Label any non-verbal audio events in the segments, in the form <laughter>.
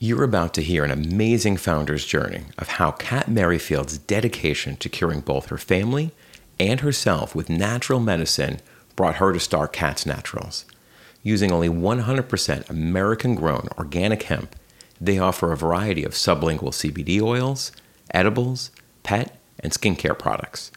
You're about to hear an amazing founder's journey of how Kat Merrifield's dedication to curing both her family and herself with natural medicine brought her to start Kat's Naturals. Using only 100% American grown organic hemp, they offer a variety of sublingual CBD oils, edibles, pet, and skincare products.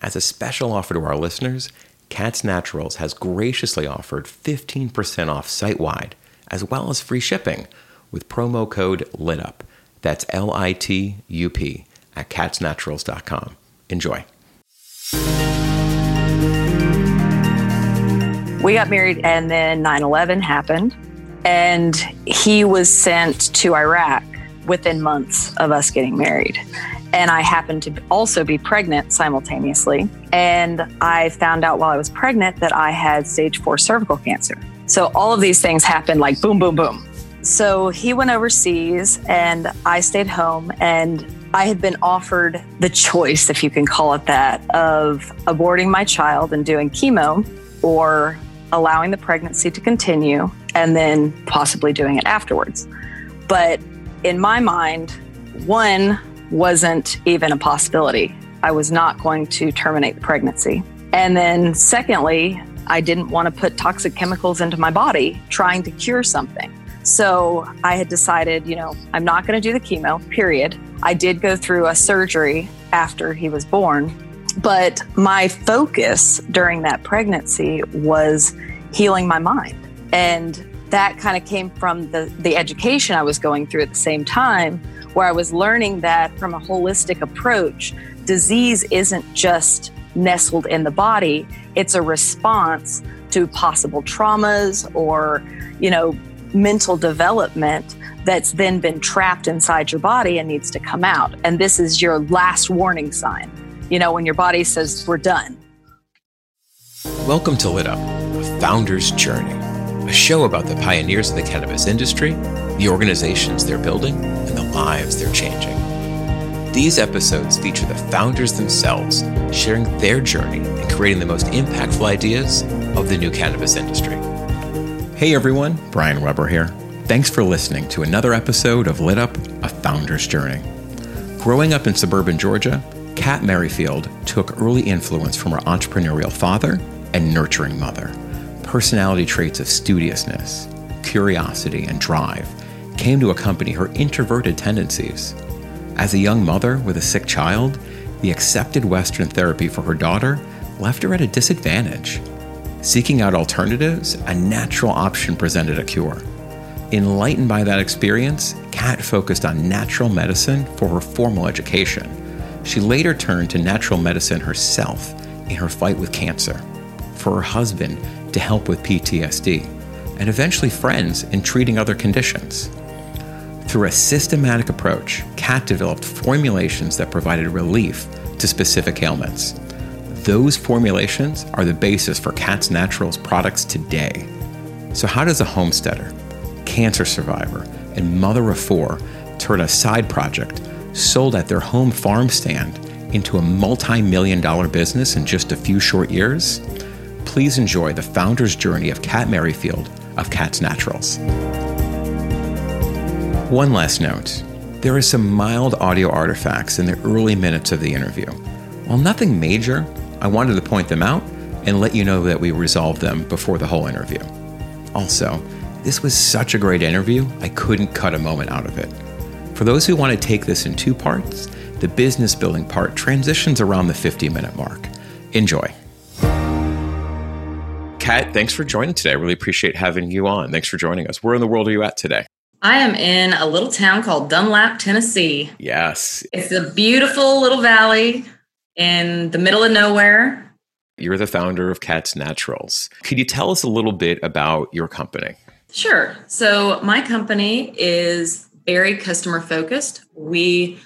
As a special offer to our listeners, Kat's Naturals has graciously offered 15% off site wide, as well as free shipping with promo code LITUP. That's L I T U P at katsnaturals.com. Enjoy. We got married, and then 9 11 happened, and he was sent to Iraq within months of us getting married. And I happened to also be pregnant simultaneously. And I found out while I was pregnant that I had stage four cervical cancer. So all of these things happened like boom, boom, boom. So he went overseas and I stayed home and I had been offered the choice, if you can call it that, of aborting my child and doing chemo or allowing the pregnancy to continue and then possibly doing it afterwards. But in my mind, one wasn't even a possibility. I was not going to terminate the pregnancy. And then, secondly, I didn't want to put toxic chemicals into my body trying to cure something. So I had decided, you know, I'm not going to do the chemo, period. I did go through a surgery after he was born, but my focus during that pregnancy was healing my mind. And that kind of came from the, the education I was going through at the same time, where I was learning that from a holistic approach, disease isn't just nestled in the body, it's a response to possible traumas or, you know, mental development that's then been trapped inside your body and needs to come out. And this is your last warning sign, you know, when your body says, we're done. Welcome to Lit Up, a founder's journey, a show about the pioneers of the cannabis industry, the organizations they're building, and the lives they're changing. These episodes feature the founders themselves sharing their journey and creating the most impactful ideas of the new cannabis industry. Hey everyone, Brian Weber here. Thanks for listening to another episode of Lit Up, a Founder's Journey. Growing up in suburban Georgia, Kat Merrifield took early influence from her entrepreneurial father and nurturing mother. Personality traits of studiousness, curiosity, and drive came to accompany her introverted tendencies. As a young mother with a sick child, the accepted Western therapy for her daughter left her at a disadvantage Seeking out alternatives, a natural option presented a cure. Enlightened by that experience, Kat focused on natural medicine for her formal education. She later turned to natural medicine herself in her fight with cancer, for her husband to help with PTSD, and eventually friends in treating other conditions. Through a systematic approach, Kat developed formulations that provided relief to specific ailments. Those formulations are the basis for Kat's Naturals products today. So, how does a homesteader, cancer survivor, and mother of four turn a side project sold at their home farm stand into a multi million dollar business in just a few short years? Please enjoy the founder's journey of Kat Merrifield of Kat's Naturals. One last note there are some mild audio artifacts in the early minutes of the interview. While nothing major, I wanted to point them out and let you know that we resolved them before the whole interview. Also, this was such a great interview, I couldn't cut a moment out of it. For those who want to take this in two parts, the business building part transitions around the 50 minute mark. Enjoy. Kat, thanks for joining today. I really appreciate having you on. Thanks for joining us. Where in the world are you at today? I am in a little town called Dunlap, Tennessee. Yes. It's a beautiful little valley in the middle of nowhere. You're the founder of Kats Naturals. Could you tell us a little bit about your company? Sure. So, my company is very customer focused. We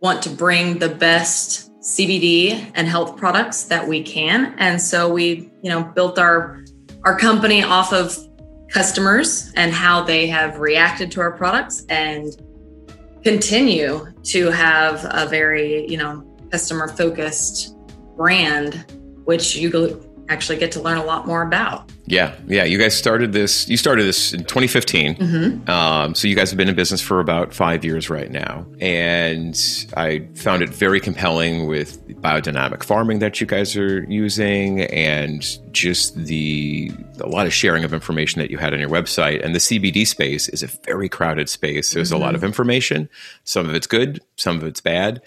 want to bring the best CBD and health products that we can. And so we, you know, built our our company off of customers and how they have reacted to our products and continue to have a very, you know, customer focused brand, which you actually get to learn a lot more about. Yeah, yeah. You guys started this. You started this in 2015. Mm-hmm. Um, so you guys have been in business for about five years right now, and I found it very compelling with biodynamic farming that you guys are using, and just the a lot of sharing of information that you had on your website. And the CBD space is a very crowded space. There's mm-hmm. a lot mm-hmm. of information. Some of it's good, some of it's bad.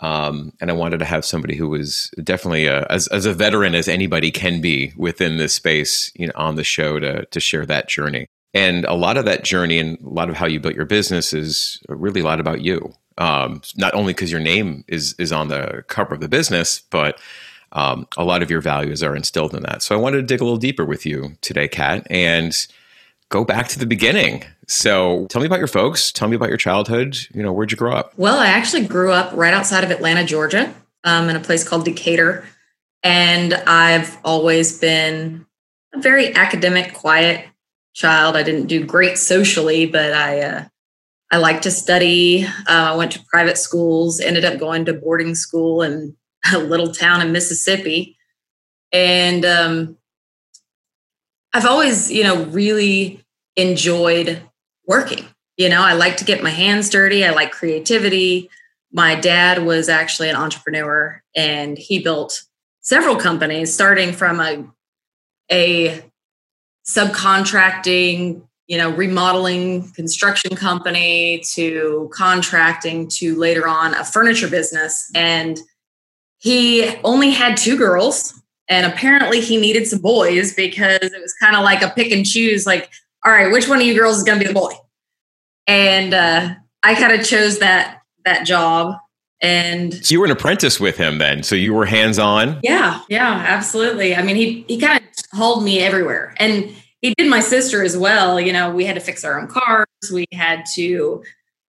Um, and I wanted to have somebody who was definitely a, as, as a veteran as anybody can be within this space, you know, on the show to to share that journey. And a lot of that journey and a lot of how you built your business is really a lot about you. Um, not only because your name is is on the cover of the business, but um, a lot of your values are instilled in that. So I wanted to dig a little deeper with you today, Kat, and go back to the beginning. So tell me about your folks. Tell me about your childhood. You know, where'd you grow up? Well, I actually grew up right outside of Atlanta, Georgia, um, in a place called Decatur. And I've always been a very academic, quiet child. I didn't do great socially, but I uh, I like to study. Uh, I went to private schools, ended up going to boarding school in a little town in Mississippi. And um, I've always, you know, really enjoyed working. You know, I like to get my hands dirty. I like creativity. My dad was actually an entrepreneur and he built several companies starting from a a subcontracting, you know, remodeling construction company to contracting to later on a furniture business and he only had two girls and apparently he needed some boys because it was kind of like a pick and choose like all right which one of you girls is going to be the boy? And uh, i kind of chose that that job and so you were an apprentice with him then so you were hands on yeah yeah absolutely. I mean he he kind of hauled me everywhere. And he did my sister as well you know we had to fix our own cars we had to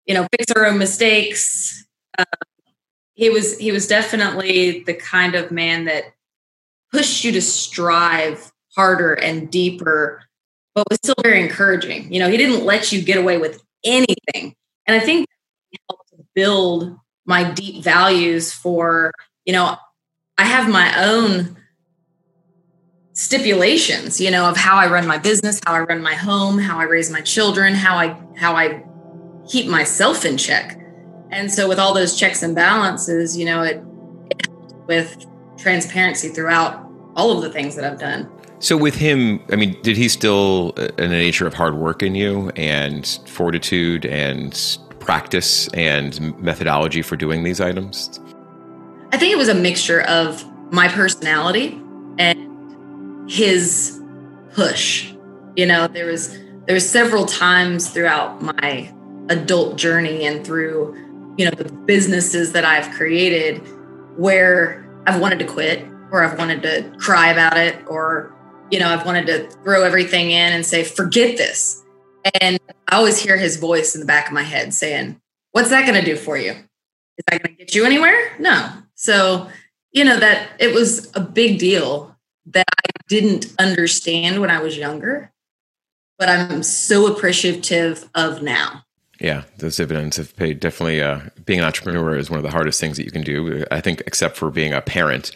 you know fix our own mistakes. Uh, he was he was definitely the kind of man that pushed you to strive harder and deeper, but was still very encouraging. You know, he didn't let you get away with anything. And I think helped build my deep values for, you know, I have my own stipulations, you know, of how I run my business, how I run my home, how I raise my children, how I how I keep myself in check. And so with all those checks and balances, you know, it, it with transparency throughout all of the things that I've done. So with him, I mean, did he still uh, in the nature of hard work in you and fortitude and practice and methodology for doing these items? I think it was a mixture of my personality and his push. You know, there was there was several times throughout my adult journey and through, you know, the businesses that I've created where I've wanted to quit or I've wanted to cry about it or you know I've wanted to throw everything in and say forget this. And I always hear his voice in the back of my head saying what's that going to do for you? Is that going to get you anywhere? No. So you know that it was a big deal that I didn't understand when I was younger but I'm so appreciative of now yeah, those dividends have paid. Definitely, uh, being an entrepreneur is one of the hardest things that you can do. I think, except for being a parent,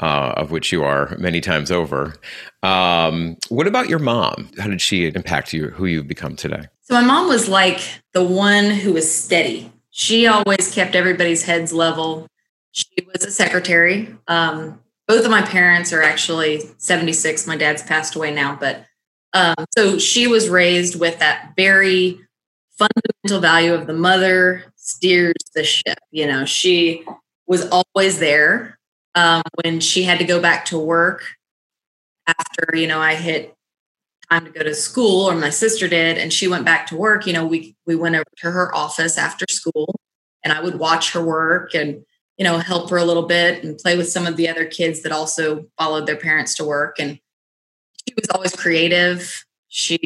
uh, of which you are many times over. Um, what about your mom? How did she impact you? Who you've become today? So my mom was like the one who was steady. She always kept everybody's heads level. She was a secretary. Um, both of my parents are actually 76. My dad's passed away now, but um, so she was raised with that very fundamental value of the mother steers the ship. You know, she was always there um, when she had to go back to work after, you know, I hit time to go to school or my sister did and she went back to work you know we we went over to her office after school and i would watch her work and you know help her a little bit and play with some of the other kids that also followed their parents to work and she was always creative she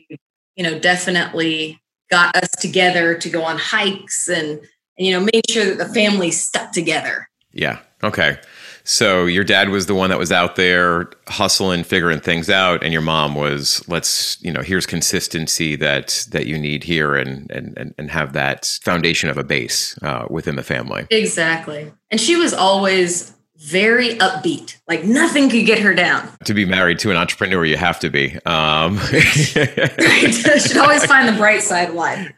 you know definitely got us together to go on hikes and, and you know made sure that the family stuck together. Yeah. Okay. So your dad was the one that was out there hustling figuring things out and your mom was let's you know here's consistency that that you need here and and and have that foundation of a base uh, within the family. Exactly. And she was always very upbeat. Like nothing could get her down. To be married to an entrepreneur, you have to be. Um. <laughs> Should always find the bright side of life.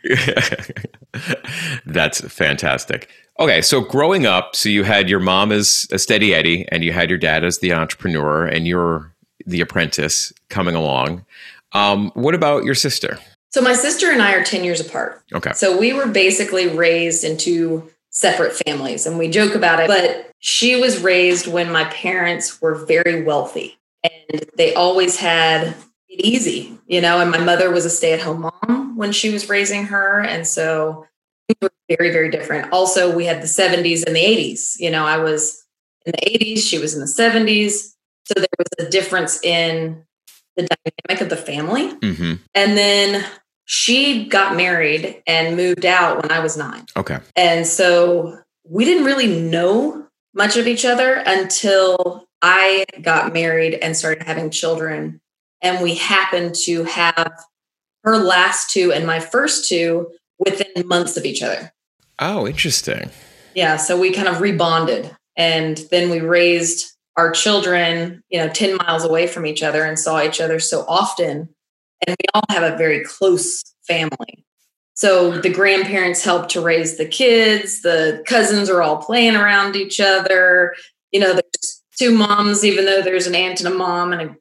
<laughs> That's fantastic. Okay, so growing up, so you had your mom as a steady Eddie, and you had your dad as the entrepreneur, and you're the apprentice coming along. Um, what about your sister? So my sister and I are 10 years apart. Okay. So we were basically raised into separate families and we joke about it, but she was raised when my parents were very wealthy and they always had it easy, you know, and my mother was a stay-at-home mom when she was raising her and so we were very very different. Also, we had the 70s and the 80s. You know, I was in the 80s, she was in the 70s. So there was a difference in the dynamic of the family. Mm-hmm. And then she got married and moved out when I was nine. Okay. And so we didn't really know much of each other until I got married and started having children. And we happened to have her last two and my first two within months of each other. Oh, interesting. Yeah. So we kind of rebonded. And then we raised our children, you know, 10 miles away from each other and saw each other so often. And we all have a very close family. So the grandparents help to raise the kids, the cousins are all playing around each other. You know, there's two moms, even though there's an aunt and a mom and a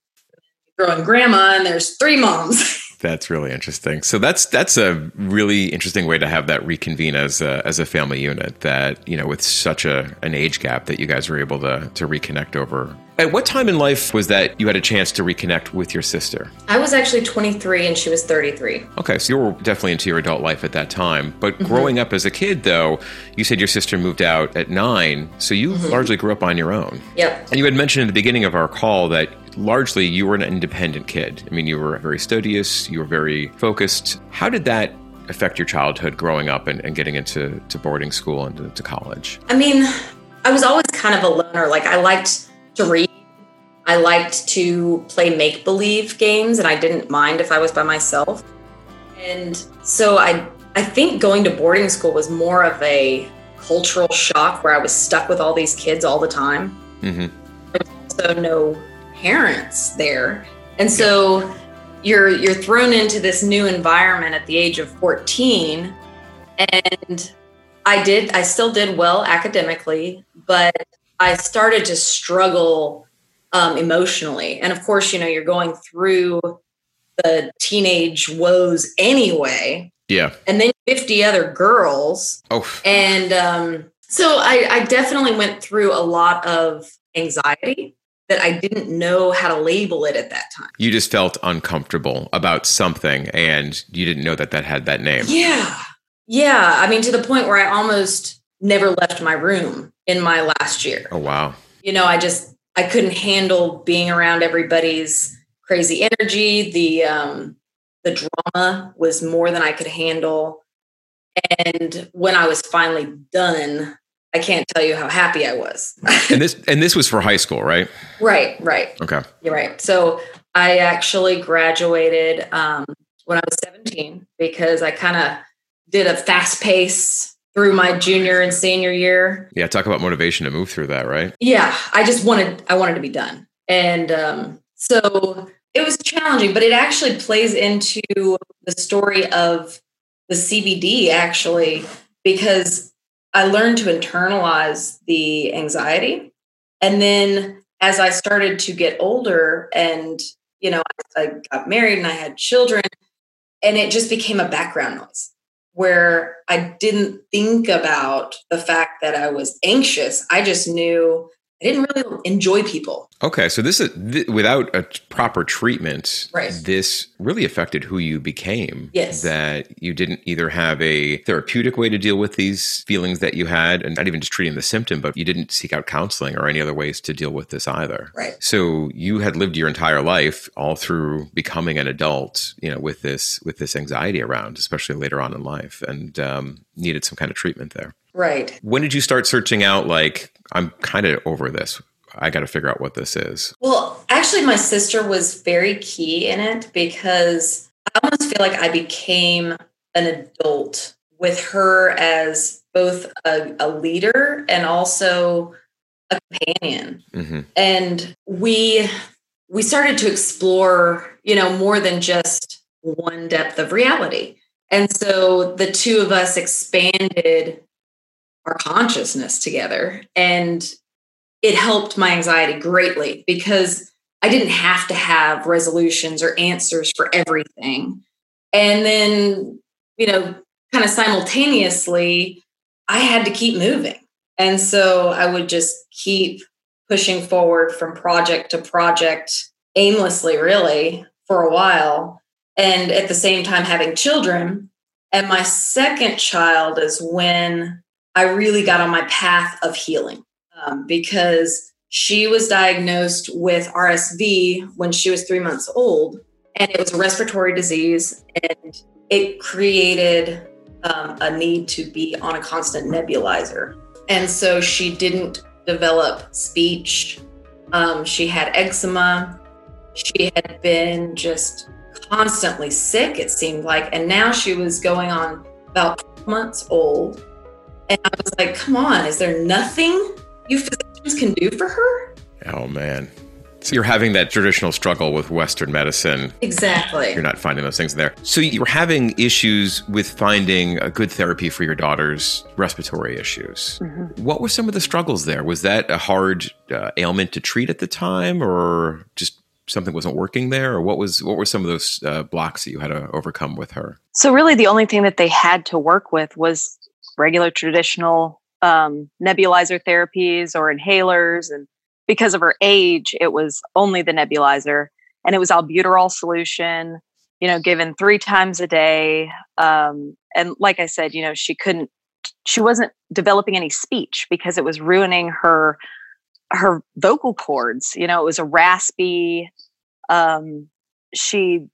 growing grandma, and there's three moms. <laughs> That's really interesting. So that's that's a really interesting way to have that reconvene as a, as a family unit. That you know, with such a an age gap, that you guys were able to to reconnect over. At what time in life was that you had a chance to reconnect with your sister? I was actually 23 and she was 33. Okay, so you were definitely into your adult life at that time. But mm-hmm. growing up as a kid, though, you said your sister moved out at nine, so you mm-hmm. largely grew up on your own. Yep. And you had mentioned at the beginning of our call that largely you were an independent kid. I mean, you were very studious, you were very focused. How did that affect your childhood growing up and, and getting into to boarding school and to, to college? I mean, I was always kind of a loner. Like, I liked to read. I liked to play make believe games, and I didn't mind if I was by myself. And so I, I think going to boarding school was more of a cultural shock where I was stuck with all these kids all the time. Mm-hmm. Also no parents there. And so you're you're thrown into this new environment at the age of 14 and I did I still did well academically, but I started to struggle um, emotionally. And of course, you know, you're going through the teenage woes anyway. Yeah. And then 50 other girls. Oh. And um, so I, I definitely went through a lot of anxiety that I didn't know how to label it at that time. You just felt uncomfortable about something and you didn't know that that had that name. Yeah. Yeah. I mean, to the point where I almost never left my room in my last year. Oh, wow. You know, I just, I couldn't handle being around everybody's crazy energy. The, um, the drama was more than I could handle. And when I was finally done, I can't tell you how happy I was. and this and this was for high school, right? Right, right. Okay. You're right. So I actually graduated um, when I was 17 because I kind of did a fast pace through my junior and senior year. Yeah, talk about motivation to move through that, right? Yeah, I just wanted I wanted to be done. And um, so it was challenging, but it actually plays into the story of the CBD actually because I learned to internalize the anxiety. And then as I started to get older and, you know, I got married and I had children, and it just became a background noise where I didn't think about the fact that I was anxious. I just knew I didn't really enjoy people. Okay, so this is th- without a proper treatment. Right. This really affected who you became. Yes. That you didn't either have a therapeutic way to deal with these feelings that you had, and not even just treating the symptom, but you didn't seek out counseling or any other ways to deal with this either. Right. So you had lived your entire life all through becoming an adult, you know, with this with this anxiety around, especially later on in life, and um, needed some kind of treatment there. Right. When did you start searching out like I'm kind of over this? I got to figure out what this is. Well, actually my sister was very key in it because I almost feel like I became an adult with her as both a, a leader and also a companion. Mm-hmm. And we we started to explore, you know, more than just one depth of reality. And so the two of us expanded our consciousness together and it helped my anxiety greatly because I didn't have to have resolutions or answers for everything. And then, you know, kind of simultaneously, I had to keep moving. And so I would just keep pushing forward from project to project aimlessly, really, for a while. And at the same time, having children. And my second child is when I really got on my path of healing um, because she was diagnosed with RSV when she was three months old. And it was a respiratory disease. And it created um, a need to be on a constant nebulizer. And so she didn't develop speech. Um, she had eczema. She had been just constantly sick, it seemed like. And now she was going on about months old. And I was like, come on, is there nothing you physicians can do for her? Oh, man. So you're having that traditional struggle with Western medicine. Exactly. You're not finding those things there. So you're having issues with finding a good therapy for your daughter's respiratory issues. Mm-hmm. What were some of the struggles there? Was that a hard uh, ailment to treat at the time, or just something wasn't working there, or what was what were some of those uh, blocks that you had to overcome with her? So really, the only thing that they had to work with was regular traditional um, nebulizer therapies or inhalers and because of her age, it was only the nebulizer and it was albuterol solution, you know, given three times a day. Um, and like I said, you know, she couldn't, she wasn't developing any speech because it was ruining her her vocal cords you know it was a raspy um she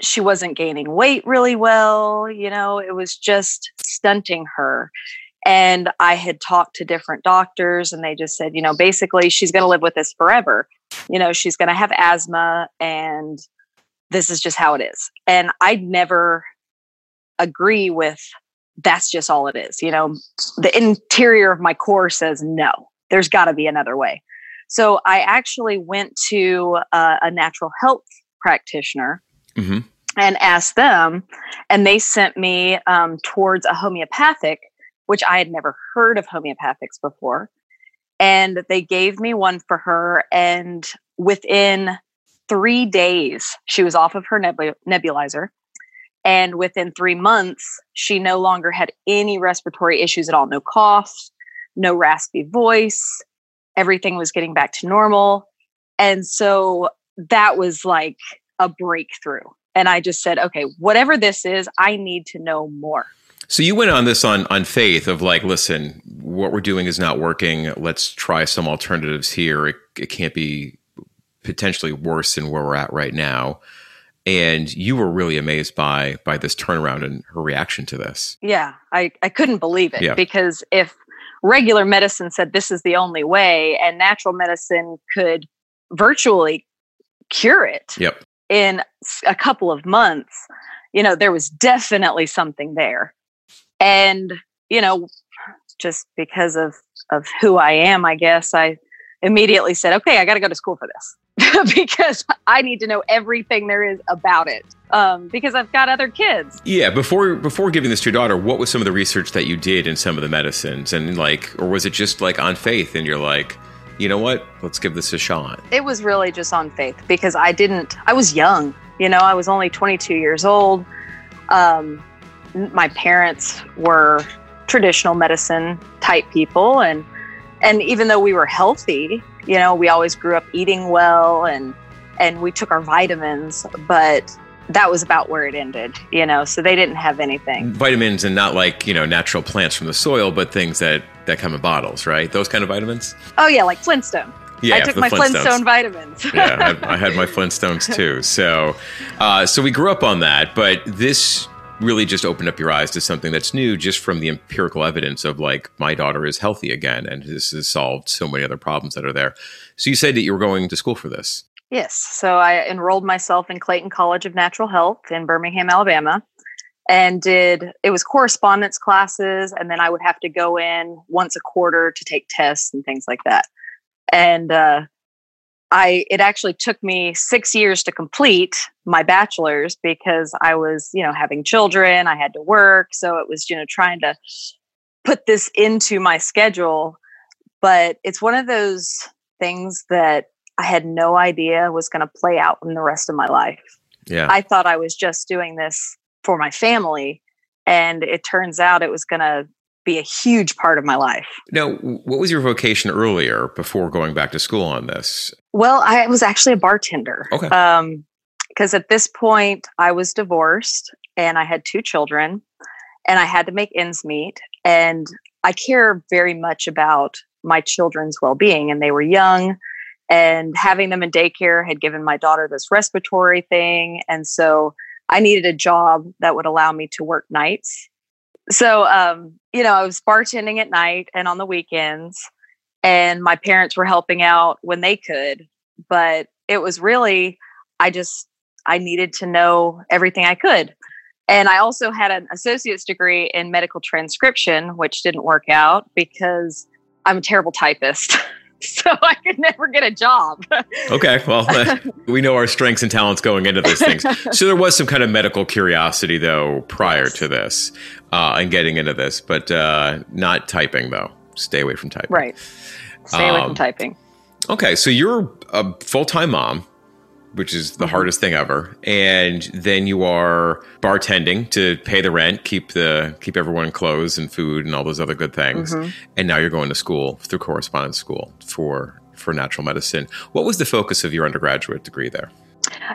she wasn't gaining weight really well you know it was just stunting her and I had talked to different doctors, and they just said, you know, basically, she's going to live with this forever. You know, she's going to have asthma, and this is just how it is. And I'd never agree with that's just all it is. You know, the interior of my core says, no, there's got to be another way. So I actually went to uh, a natural health practitioner. Mm-hmm. And asked them, and they sent me um, towards a homeopathic which I had never heard of homeopathics before. And they gave me one for her. And within three days, she was off of her nebulizer. And within three months, she no longer had any respiratory issues at all no cough, no raspy voice. Everything was getting back to normal. And so that was like a breakthrough. And I just said, okay, whatever this is, I need to know more. So you went on this on on faith of like, listen, what we're doing is not working. Let's try some alternatives here. It, it can't be potentially worse than where we're at right now. And you were really amazed by by this turnaround and her reaction to this. Yeah, I, I couldn't believe it yeah. because if regular medicine said this is the only way and natural medicine could virtually cure it yep. in a couple of months, you know, there was definitely something there and you know just because of of who i am i guess i immediately said okay i got to go to school for this. <laughs> Because i need to know everything there is about it um, because i've got other kids. Yeah before before giving this to your daughter what was some of the research that you did in some of the medicines? And like or was it just like on faith and you're like you know what? Let's give this a shot. It was really just on faith because i didn't i was young you know i was only 22 years old um, my parents were traditional medicine type people and and even though we were healthy you know we always grew up eating well and and we took our vitamins but that was about where it ended you know so they didn't have anything vitamins and not like you know natural plants from the soil but things that that come in bottles right those kind of vitamins oh yeah like flintstone yeah, I took my Flintstone vitamins. <laughs> yeah, I, I, had my Flintstones too. So, uh, so we grew up on that. But this really just opened up your eyes to something that's new just from the empirical evidence of like my daughter is healthy again and this has solved so many other problems that are there. So you said that you were going to school for this. Yes. So i enrolled myself in clayton college of natural health in birmingham alabama and did it was correspondence classes and then i would have to go in once a quarter to take tests and things like that. And uh, i it actually took me six years to complete my bachelor's because i was you know having children i had to work so it was you know trying to put this into my schedule but it's one of those things that i had no idea was going to play out in the rest of my life Yeah. I thought I was just doing this for my family. And it turns out it was going to be a huge part of my life. now, what was your vocation earlier before going back to school on this? Well, I was actually a bartender. Okay. Um, because at this point I was divorced and I had two children and I had to make ends meet. And I care very much about my children's well being. And they were young and having them in daycare had given my daughter this respiratory thing. And so I needed a job that would allow me to work nights. So, um, you know, I was bartending at night and on the weekends, and my parents were helping out when they could. But it was really, I just, I needed to know everything I could. And I also had an associate's degree in medical transcription, which didn't work out because I'm a terrible typist. <laughs> <laughs> so I could never get a job. Okay, well, uh, <laughs> we know our strengths and talents going into these things. So there was some kind of medical curiosity, though, prior to this uh, and getting into this, but uh, not typing, though. Stay away from typing. right. Stay away Um, from typing. Okay, so you're a full time mom, which is the Mhm. hardest thing ever, and then you are bartending to pay the rent, keep the keep everyone clothes and food and all those other good things, Mhm. and now you're going to school through correspondence school for for natural medicine. What was the focus of your undergraduate degree there?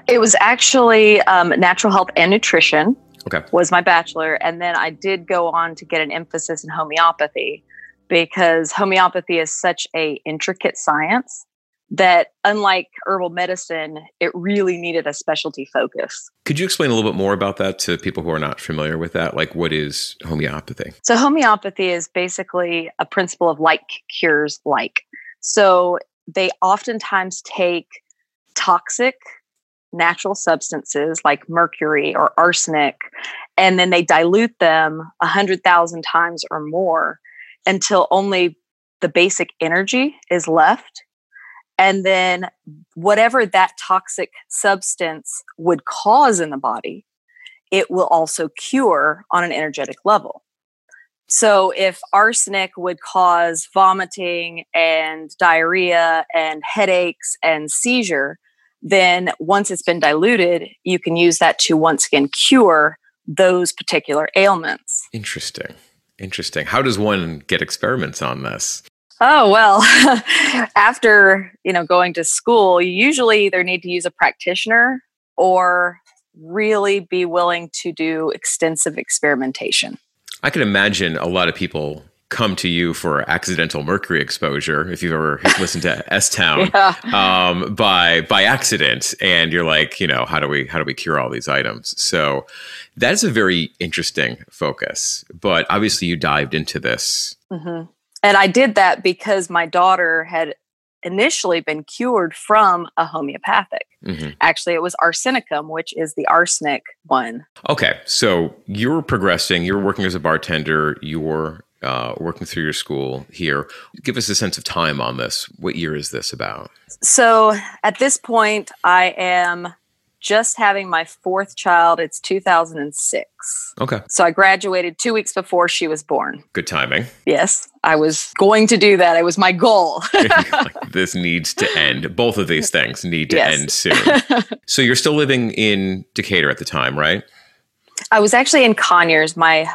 It was actually um, natural health and nutrition. Okay. Was my bachelor, and then I did go on to get an emphasis in homeopathy because homeopathy is such a intricate science that unlike herbal medicine, it really needed a specialty focus. Could you explain a little bit more about that to people who are not familiar with that? Like, what is homeopathy? So homeopathy is basically a principle of like cures like. So they oftentimes take toxic natural substances like mercury or arsenic and then they dilute them a hundred thousand times or more until only the basic energy is left and then whatever that toxic substance would cause in the body it will also cure on an energetic level so if arsenic would cause vomiting and diarrhea and headaches and seizure, then once it's been diluted, you can use that to once again cure those particular ailments. Interesting. Interesting. How does one get experiments on this? Oh well, <laughs> after you know going to school, you usually either need to use a practitioner or really be willing to do extensive experimentation. I can imagine a lot of people come to you for accidental mercury exposure if you've ever listened to S <laughs> Town Yeah. um, by by accident, and you're like, you know, how do we how do we cure all these items? So that is a very interesting focus. But obviously, you dived into this. hmm And I did that because my daughter had initially been cured from a homeopathic. Mhm. Actually, it was arsenicum, which is the arsenic one. Okay, so you're progressing. You're working as a bartender. You're uh, working through your school here. Give us a sense of time on this. What year is this about? So at this point, I am just having my fourth child. It's 2006. Okay, So I graduated two weeks before she was born. good timing. Yes, I was going to do that. It was my goal. <laughs> <laughs> <laughs> this needs to end. Both of these things need to Yes. end soon. So you're still living in Decatur at the time, right? I was actually in Conyers. My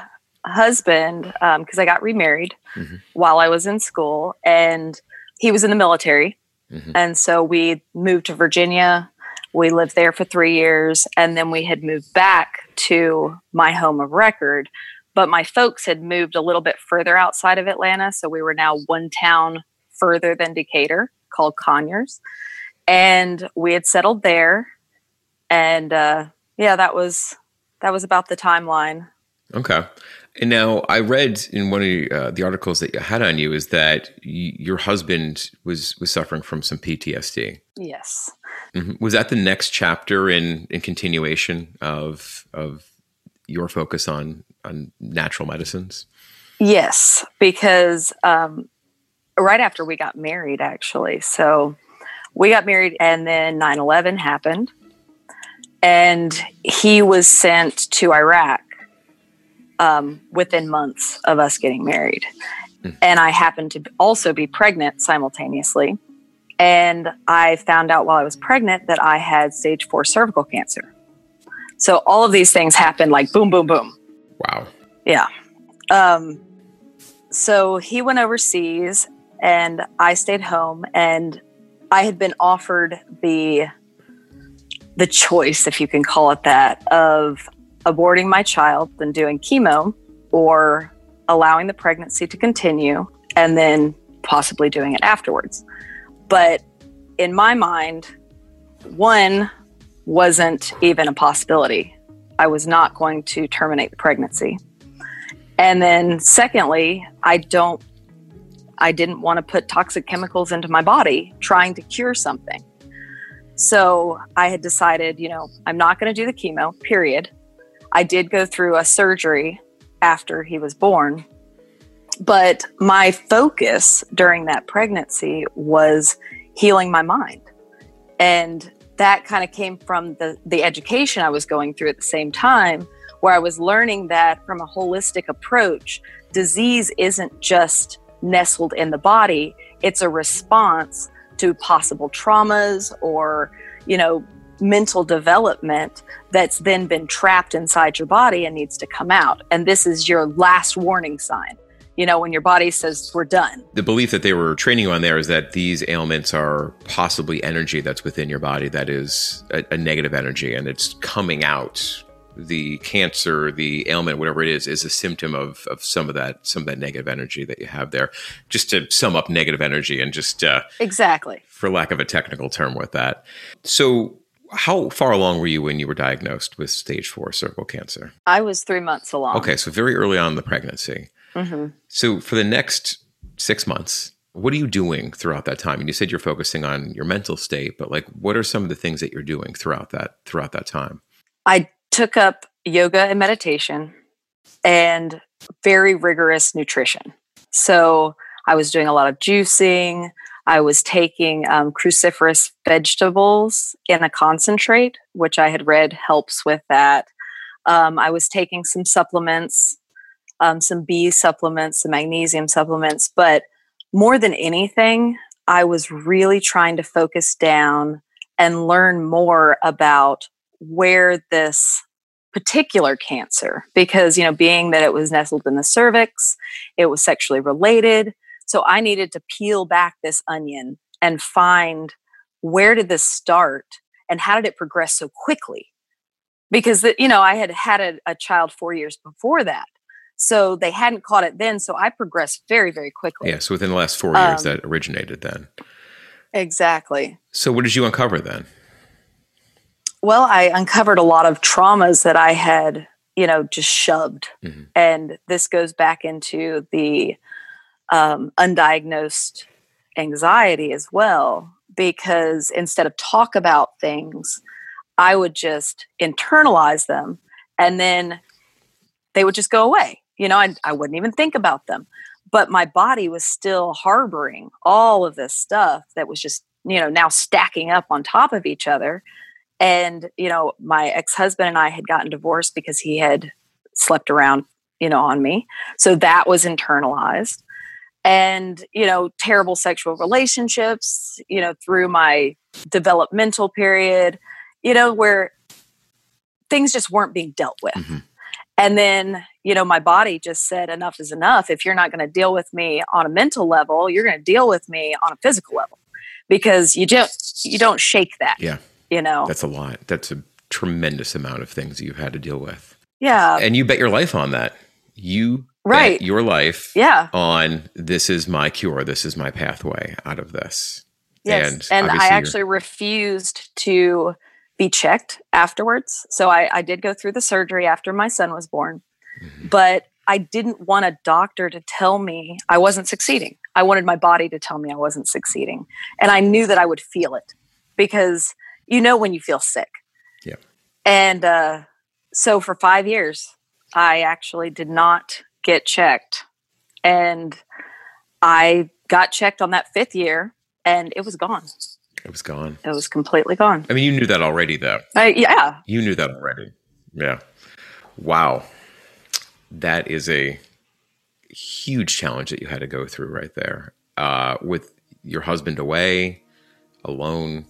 husband, because I got remarried Mhm. while I was in school, and he was in the military. Mhm. And so we moved to Virginia. We lived there for three years, and then we had moved back to my home of record. But my folks had moved a little bit further outside of Atlanta. So we were now one town further than Decatur called Conyers. And we had settled there. And uh, yeah, that was that was about the timeline. Okay. And now I read in one of uh, the articles that you had on you is that y- your husband was was suffering from some PTSD. Yes. Mhm. Was that the next chapter in in continuation of of your focus on on natural medicines? Yes, because um, right after we got married, actually. So we got married, and then 9 11 happened. And he was sent to Iraq um, within months of us getting married. Mm. And I happened to also be pregnant simultaneously. And I found out while I was pregnant that I had stage four cervical cancer. So all of these things happened like boom, boom, boom. Wow. Yeah. Um, so he went overseas and I stayed home and I had been offered the the choice, if you can call it that, of aborting my child than doing chemo or allowing the pregnancy to continue and then possibly doing it afterwards. But in my mind, one wasn't even a possibility. I was not going to terminate the pregnancy. And then secondly, I don't I didn't want to put toxic chemicals into my body trying to cure something. So I had decided, you know, I'm not going to do the chemo, period. I did go through a surgery after he was born, but my focus during that pregnancy was healing my mind. And that kind of came from the, the education I was going through at the same time, where I was learning that from a holistic approach, disease isn't just nestled in the body, it's a response to possible traumas or, you know, mental development that's then been trapped inside your body and needs to come out. And this is your last warning sign you know, when your body says we're done. The belief that they were training you on there is that these ailments are possibly energy that's within your body that is a, a, negative energy and it's coming out. The cancer, the ailment, whatever it is, is a symptom of, of some of that some of that negative energy that you have there. Just to sum up negative energy and just uh, exactly for lack of a technical term with that. So, how far along were you when you were diagnosed with stage four cervical cancer? I was three months along. Okay, so very early on in the pregnancy. Mm-hmm. So for the next six months, what are you doing throughout that time? And you said you're focusing on your mental state, but like, what are some of the things that you're doing throughout that throughout that time? I took up yoga and meditation, and very rigorous nutrition. So I was doing a lot of juicing. I was taking um, cruciferous vegetables in a concentrate, which I had read helps with that. Um, I was taking some supplements um, some B supplements, some magnesium supplements. But more than anything, I was really trying to focus down and learn more about where this particular cancer, because, you know, being that it was nestled in the cervix, it was sexually related. So I needed to peel back this onion and find where did this start and how did it progress so quickly? Because, the, you know, I had had a, a child four years before that. So they hadn't caught it then. So I progressed very, very quickly. Yes, within the last four years um, that originated then. Exactly. So what did you uncover then? Well, I uncovered a lot of traumas that I had, you know, just shoved. Mm-hmm. And this goes back into the um, undiagnosed anxiety as well, because instead of talk about things, I would just internalize them and then they would just go away. You know, I, I wouldn't even think about them. But my body was still harboring all of this stuff that was just, you know, now stacking up on top of each other. And, you know, my ex husband and I had gotten divorced because he had slept around, you know, on me. So that was internalized. And, you know, terrible sexual relationships, you know, through my developmental period, you know, where things just weren't being dealt with. Mm-hmm. And then, you know, my body just said, enough is enough. If you're not going to deal with me on a mental level, you're going to deal with me on a physical level because you just, you don't shake that. Yeah. You know, that's a lot. That's a tremendous amount of things you've had to deal with. Yeah. And you bet your life on that. You right. your life yeah. on this is my cure. This is my pathway out of this. Yes. And, and I actually refused to be checked afterwards. So I, I did go through the surgery after my son was born, mm-hmm. but I didn't want a doctor to tell me I wasn't succeeding. I wanted my body to tell me I wasn't succeeding. And I knew that I would feel it because you know when you feel sick. Yeah. And uh, so for five years, I actually did not get checked. And I got checked on that fifth year and it was gone. It was gone. It was completely gone. I mean, you knew that already, though. I, yeah. You knew that already. Yeah. Wow. That is a huge challenge that you had to go through right there uh, with your husband away, alone.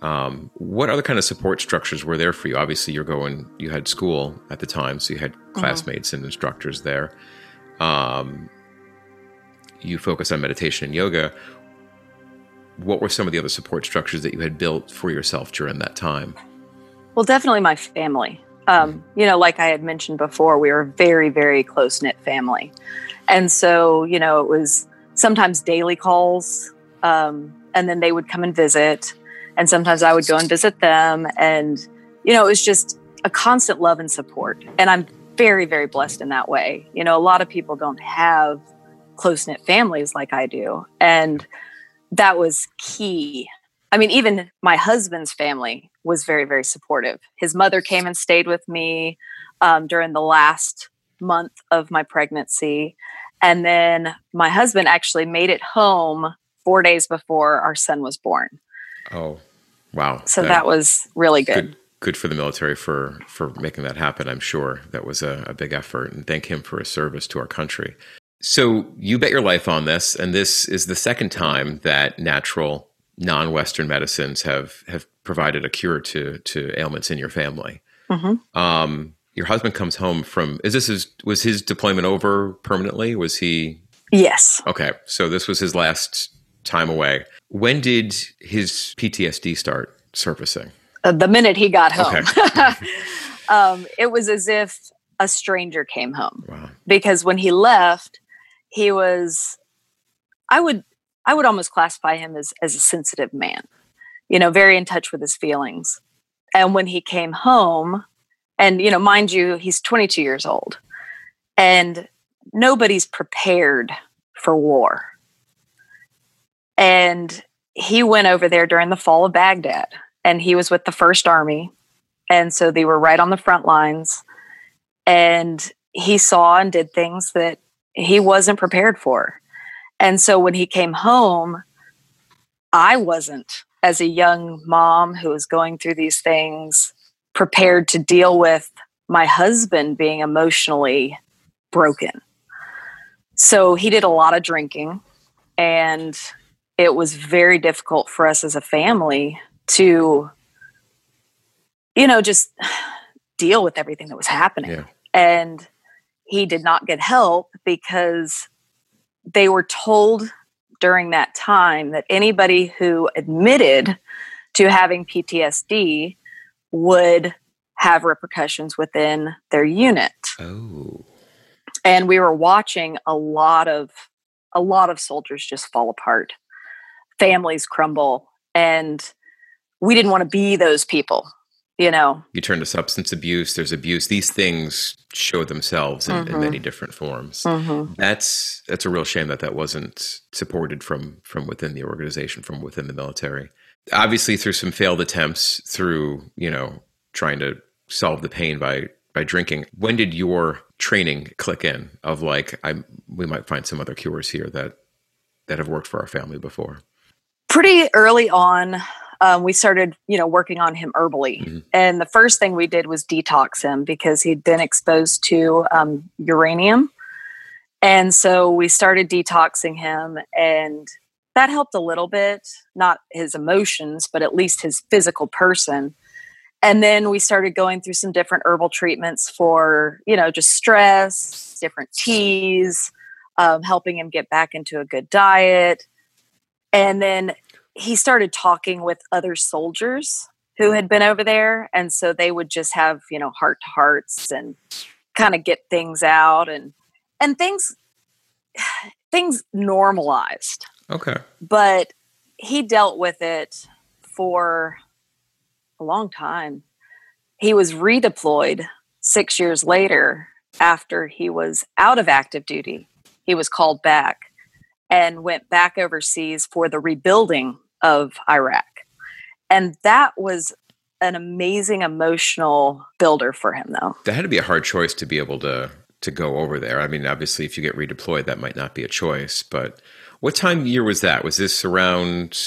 Um, what other kind of support structures were there for you? Obviously, you're going. You had school at the time, so you had classmates and instructors there. Um, you focus on meditation and yoga. What were some of the other support structures that you had built for yourself during that time? Well, definitely my family. Um, you know, like I had mentioned before, we were a very, very close knit family. And so, you know, it was sometimes daily calls, um, and then they would come and visit. And sometimes I would go and visit them. And, you know, it was just a constant love and support. And I'm very, very blessed in that way. You know, a lot of people don't have close knit families like I do. And that was key. I mean, even my husband's family was very, very supportive. His mother came and stayed with me um, during the last month of my pregnancy. And then my husband actually made it home four days before our son was born. Oh, wow. So that, that was really good. good. good. for the military for, for making that happen, I'm sure. That was a, a big effort. And thank him for his service to our country. So you bet your life on this, and this is the second time that natural non-Western medicines have have provided a cure to to ailments in your family. Mm-hmm. Um, your husband comes home from is this his was his deployment over permanently? Was he? Yes. Okay, so this was his last time away. When did his PTSD start surfacing? Uh, the minute he got home. Okay. <laughs> um, it was as if a stranger came home wow. because when he left he was i would i would almost classify him as as a sensitive man you know very in touch with his feelings and when he came home and you know mind you he's 22 years old and nobody's prepared for war and he went over there during the fall of baghdad and he was with the first army and so they were right on the front lines and he saw and did things that he wasn't prepared for. And so when he came home, I wasn't, as a young mom who was going through these things, prepared to deal with my husband being emotionally broken. So he did a lot of drinking, and it was very difficult for us as a family to, you know, just <sighs> deal with everything that was happening. Yeah. And he did not get help because they were told during that time that anybody who admitted to having PTSD would have repercussions within their unit. Oh. And we were watching a lot of a lot of soldiers just fall apart. Families crumble and we didn't want to be those people you know? You turn to substance abuse there's abuse these things show themselves in, mm-hmm. in many different forms. Mm-hmm. that's that's a real shame that that wasn't supported from from within the organization from within the military. Obviously through some failed attempts through you know trying to solve the pain by by drinking when did your training click in? Of like i we might find some other cures here that that have worked for our family before pretty early on um, we started, you know, working on him herbally. Mm-hmm. And the first thing we did was detox him because he'd been exposed to um, uranium. And so we started detoxing him, and that helped a little bit, not his emotions, but at least his physical person. And then we started going through some different herbal treatments for, you know, just stress, different teas, um, helping him get back into a good diet. And then he started talking with other soldiers who had been over there and so they would just have you know heart to hearts and kind of get things out and and things <sighs> things normalized. Okay. But he dealt with it for a long time. He was redeployed 6 years later after he was out of active duty. He was called back and went back overseas for the rebuilding of Iraq. And that was an amazing emotional builder for him though. That had to be a hard choice to be able to to go over there. I mean, obviously if you get redeployed that might not be a choice, but what time year was that? Was this around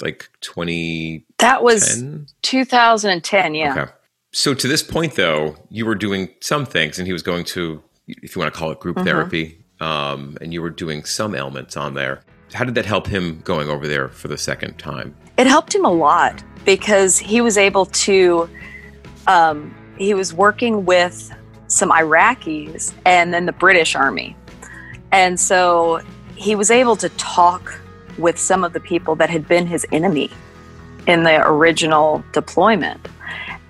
like 20 That was 2010, yeah. Okay. So to this point though, you were doing some things and he was going to if you want to call it group mm-hmm. therapy um, and you were doing some ailments on there. How did that help him going over there for the second time? It helped him a lot because he was able to, um, he was working with some Iraqis and then the British Army. And so he was able to talk with some of the people that had been his enemy in the original deployment.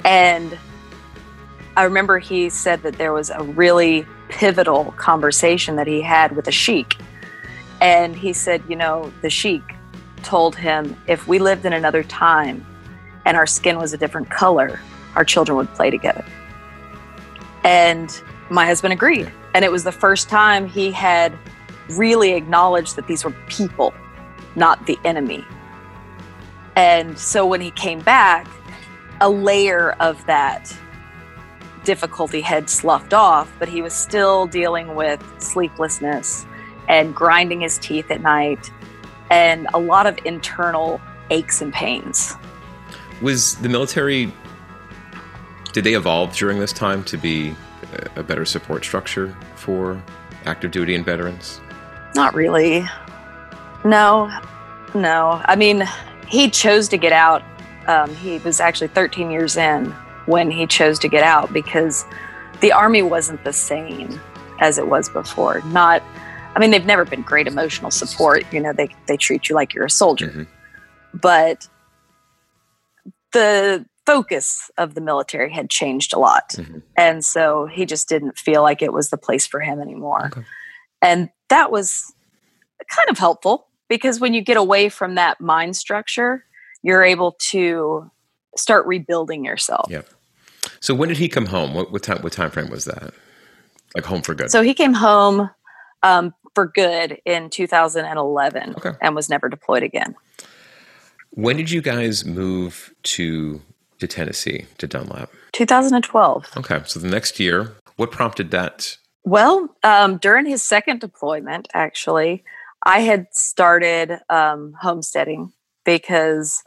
And I remember he said that there was a really pivotal conversation that he had with a sheik. And he said, you know, the sheik told him if we lived in another time and our skin was a different color, our children would play together. And my husband agreed. And it was the first time he had really acknowledged that these were people, not the enemy. And so when he came back, a layer of that difficulty had sloughed off, but he was still dealing with sleeplessness and grinding his teeth at night and a lot of internal aches and pains. Was the military, did they evolve during this time to be a better support structure for active duty and veterans? Not really. No, no. I mean, he chose to get out. Um, he was actually 13 years in when he chose to get out because the army wasn't the same as it was before. Not, I mean, they've never been great emotional support. You know, they they treat you like you're a soldier, mm-hmm. but the focus of the military had changed a lot, mm-hmm. and so he just didn't feel like it was the place for him anymore. Okay. And that was kind of helpful because when you get away from that mind structure, you're able to start rebuilding yourself. Yep. So when did he come home? What, what time? What time frame was that? Like home for good? So he came home um, for good in 2011 okay. and was never deployed again. When did you guys move to to Tennessee to Dunlap? 2012. Okay, so the next year, what prompted that? Well, um, during his second deployment, actually, I had started um, homesteading because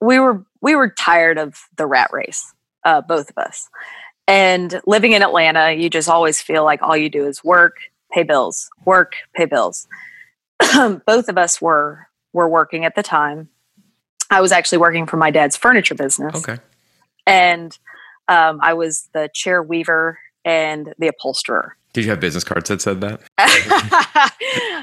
we were we were tired of the rat race, uh, both of us. And living in Atlanta, you just always feel like all you do is work, pay bills, work, pay bills. <clears throat> both of us were were working at the time. I was actually working for my dad's furniture business. Okay. And um, I was the chair weaver and the upholsterer. Did you have business cards that said that?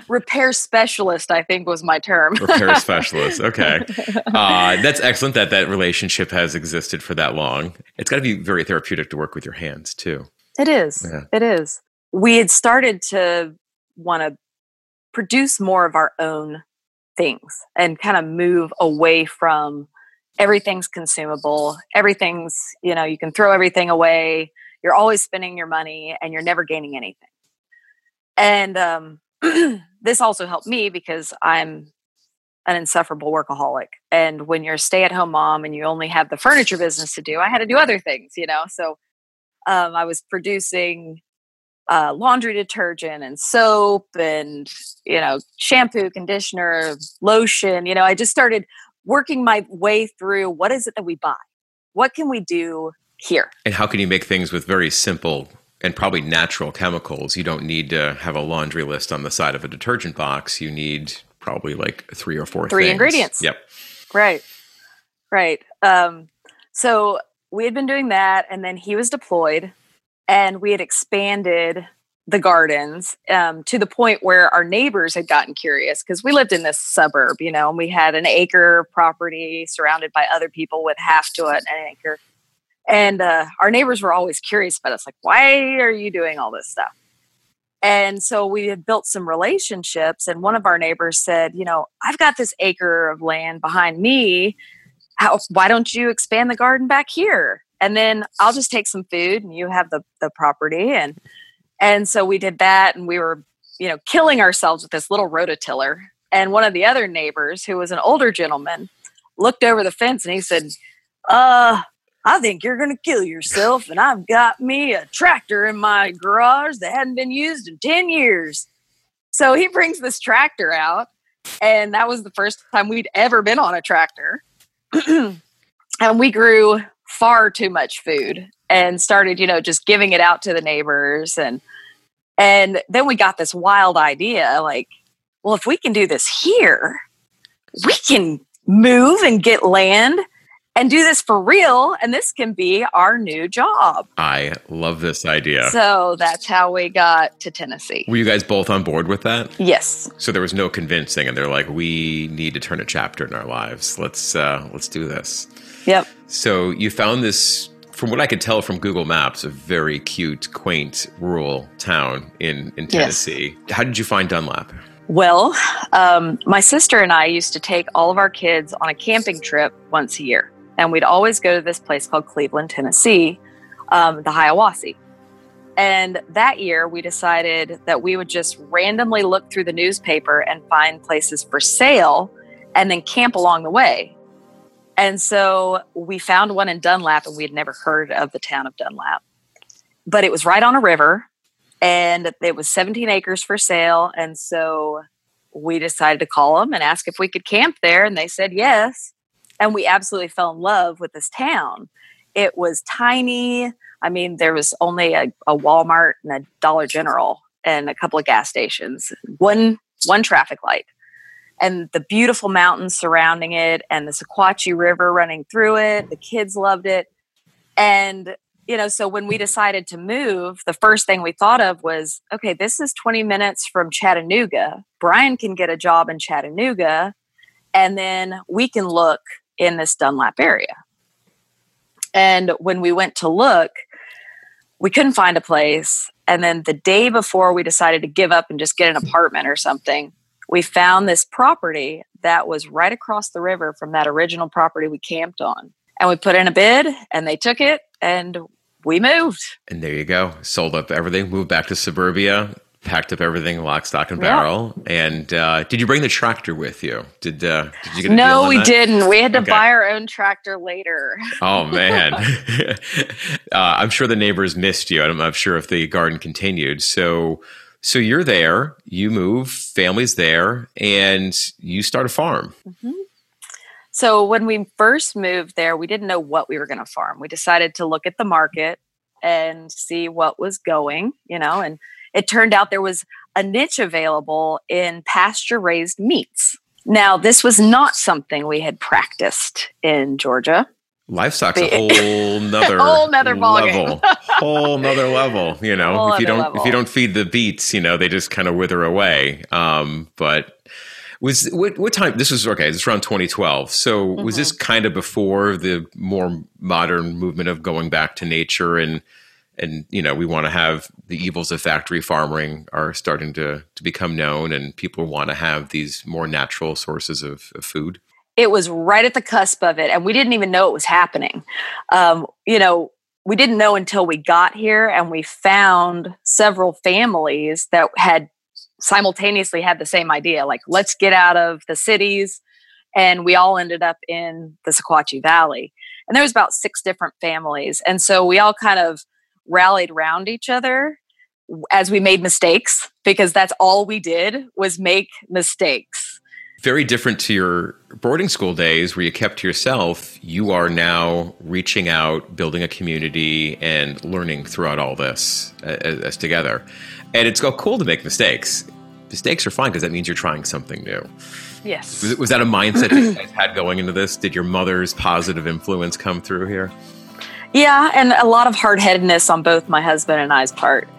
<laughs> Repair specialist, I think, was my term. Repair <laughs> specialist. Okay, uh, that's excellent that that relationship has existed for that long. It's got to be very therapeutic to work with your hands too. It is. Yeah. It is. We had started to want to produce more of our own things and kind of move away from everything's consumable. Everything's you know you can throw everything away you're always spending your money and you're never gaining anything. And um, <clears throat> this also helped me because I'm an insufferable workaholic. And when you're a stay at home mom and you only have the furniture business to do, I had to do other things, you know? So um, I was producing uh, laundry detergent and soap and, you know, shampoo, conditioner, lotion. You know, I just started working my way through what is it that we buy? What can we do here. And how can you make things with very simple and probably natural chemicals? You don't need to have a laundry list on the side of a detergent box. You need probably like three or four three things. ingredients. Yep. Right. Right. Um, so we had been doing that, and then he was deployed, and we had expanded the gardens um, to the point where our neighbors had gotten curious because we lived in this suburb, you know, and we had an acre property surrounded by other people with half to an acre. And uh, our neighbors were always curious about us, like, why are you doing all this stuff? And so we had built some relationships. And one of our neighbors said, You know, I've got this acre of land behind me. How, why don't you expand the garden back here? And then I'll just take some food and you have the, the property. And, and so we did that. And we were, you know, killing ourselves with this little rototiller. And one of the other neighbors, who was an older gentleman, looked over the fence and he said, uh, I think you're going to kill yourself. And I've got me a tractor in my garage that hadn't been used in 10 years. So he brings this tractor out. And that was the first time we'd ever been on a tractor. <clears throat> and we grew far too much food and started, you know, just giving it out to the neighbors. And, and then we got this wild idea like, well, if we can do this here, we can move and get land and do this for real. And this can be our new job. I love this idea. So that's how we got to Tennessee. Were you guys both on board with that? Yes. So there was no convincing, and they're like, "We need to turn a chapter in our lives. Let's uh, let's do this." Yep. So you found this, from what I could tell from Google Maps, a very cute, quaint, rural town in in Tennessee. Yes. How did you find Dunlap? Well, um, my sister and I used to take all of our kids on a camping trip once a year and we'd always go to this place called Cleveland, Tennessee, um, the Hiwassee. And that year, we decided that we would just randomly look through the newspaper and find places for sale and then camp along the way. And so we found one in Dunlap, and we had never heard of the town of Dunlap. But it was right on a river, and it was 17 acres for sale. And so we decided to call them and ask if we could camp there, and they said yes and we absolutely fell in love with this town. It was tiny. I mean, there was only a, a Walmart and a Dollar General and a couple of gas stations, one one traffic light, and the beautiful mountains surrounding it, and the Sequatchie River running through it. The kids loved it, and you know, so when we decided to move, the first thing we thought of was, okay, this is 20 minutes from Chattanooga. Brian can get a job in Chattanooga, and then we can look in this Dunlap area. And when we went to look, we couldn't find a place. And then the day before we decided to give up and just get an apartment or something, we found this property that was right across the river from that original property we camped on. And we put in a bid and they took it and we moved. And there you go. Sold up everything, moved back to suburbia, packed up everything lock, stock, and barrel. Yeah. And uh, did you bring the tractor with you? Did uh, did you get? no, we that? didn't. We had to okay. buy our own tractor later. oh <laughs> man, <laughs> uh, I'm sure the neighbors missed you. I'm not sure if the garden continued. So. So you're there, you move, family's there, and you start a farm. Mm-hmm. So when we first moved there, we didn't know what we were going to farm. We decided to look at the market and see what was going, you know, and it turned out there was a niche available in pasture raised meats. Now, this was not something we had practiced in Georgia. Livestock's a whole <laughs> nother whole nother level, <laughs> whole nother level. You know, whole if you don't level. if you don't feed the beets, you know, they just kind of wither away. Um, but was what, what time? This was okay. This was around 2012. So mm-hmm. was this mm-hmm. kind of before the more modern movement of going back to nature and and you know we want to have the evils of factory farming are starting to to become known and people want to have these more natural sources of, of food. It was right at the cusp of it and we didn't even know it was happening. Um, you know we didn't know until we got here and we found several families that had simultaneously had the same idea like let's get out of the cities and we all ended up in the sequatchie valley. And there was about six different families and so we all kind of rallied around each other as we made mistakes because that's all we did was make mistakes. Very different to your boarding school days where you kept to yourself. You are now reaching out, building a community, and learning throughout all this as, as together. And it's oh, cool to make mistakes. Mistakes are fine because that means you're trying something new. Yes. Was, was that a mindset that you <clears throat> had going into this? Did your mother's positive influence come through here? Yeah, and a lot of hard headedness on both my husband and I's part.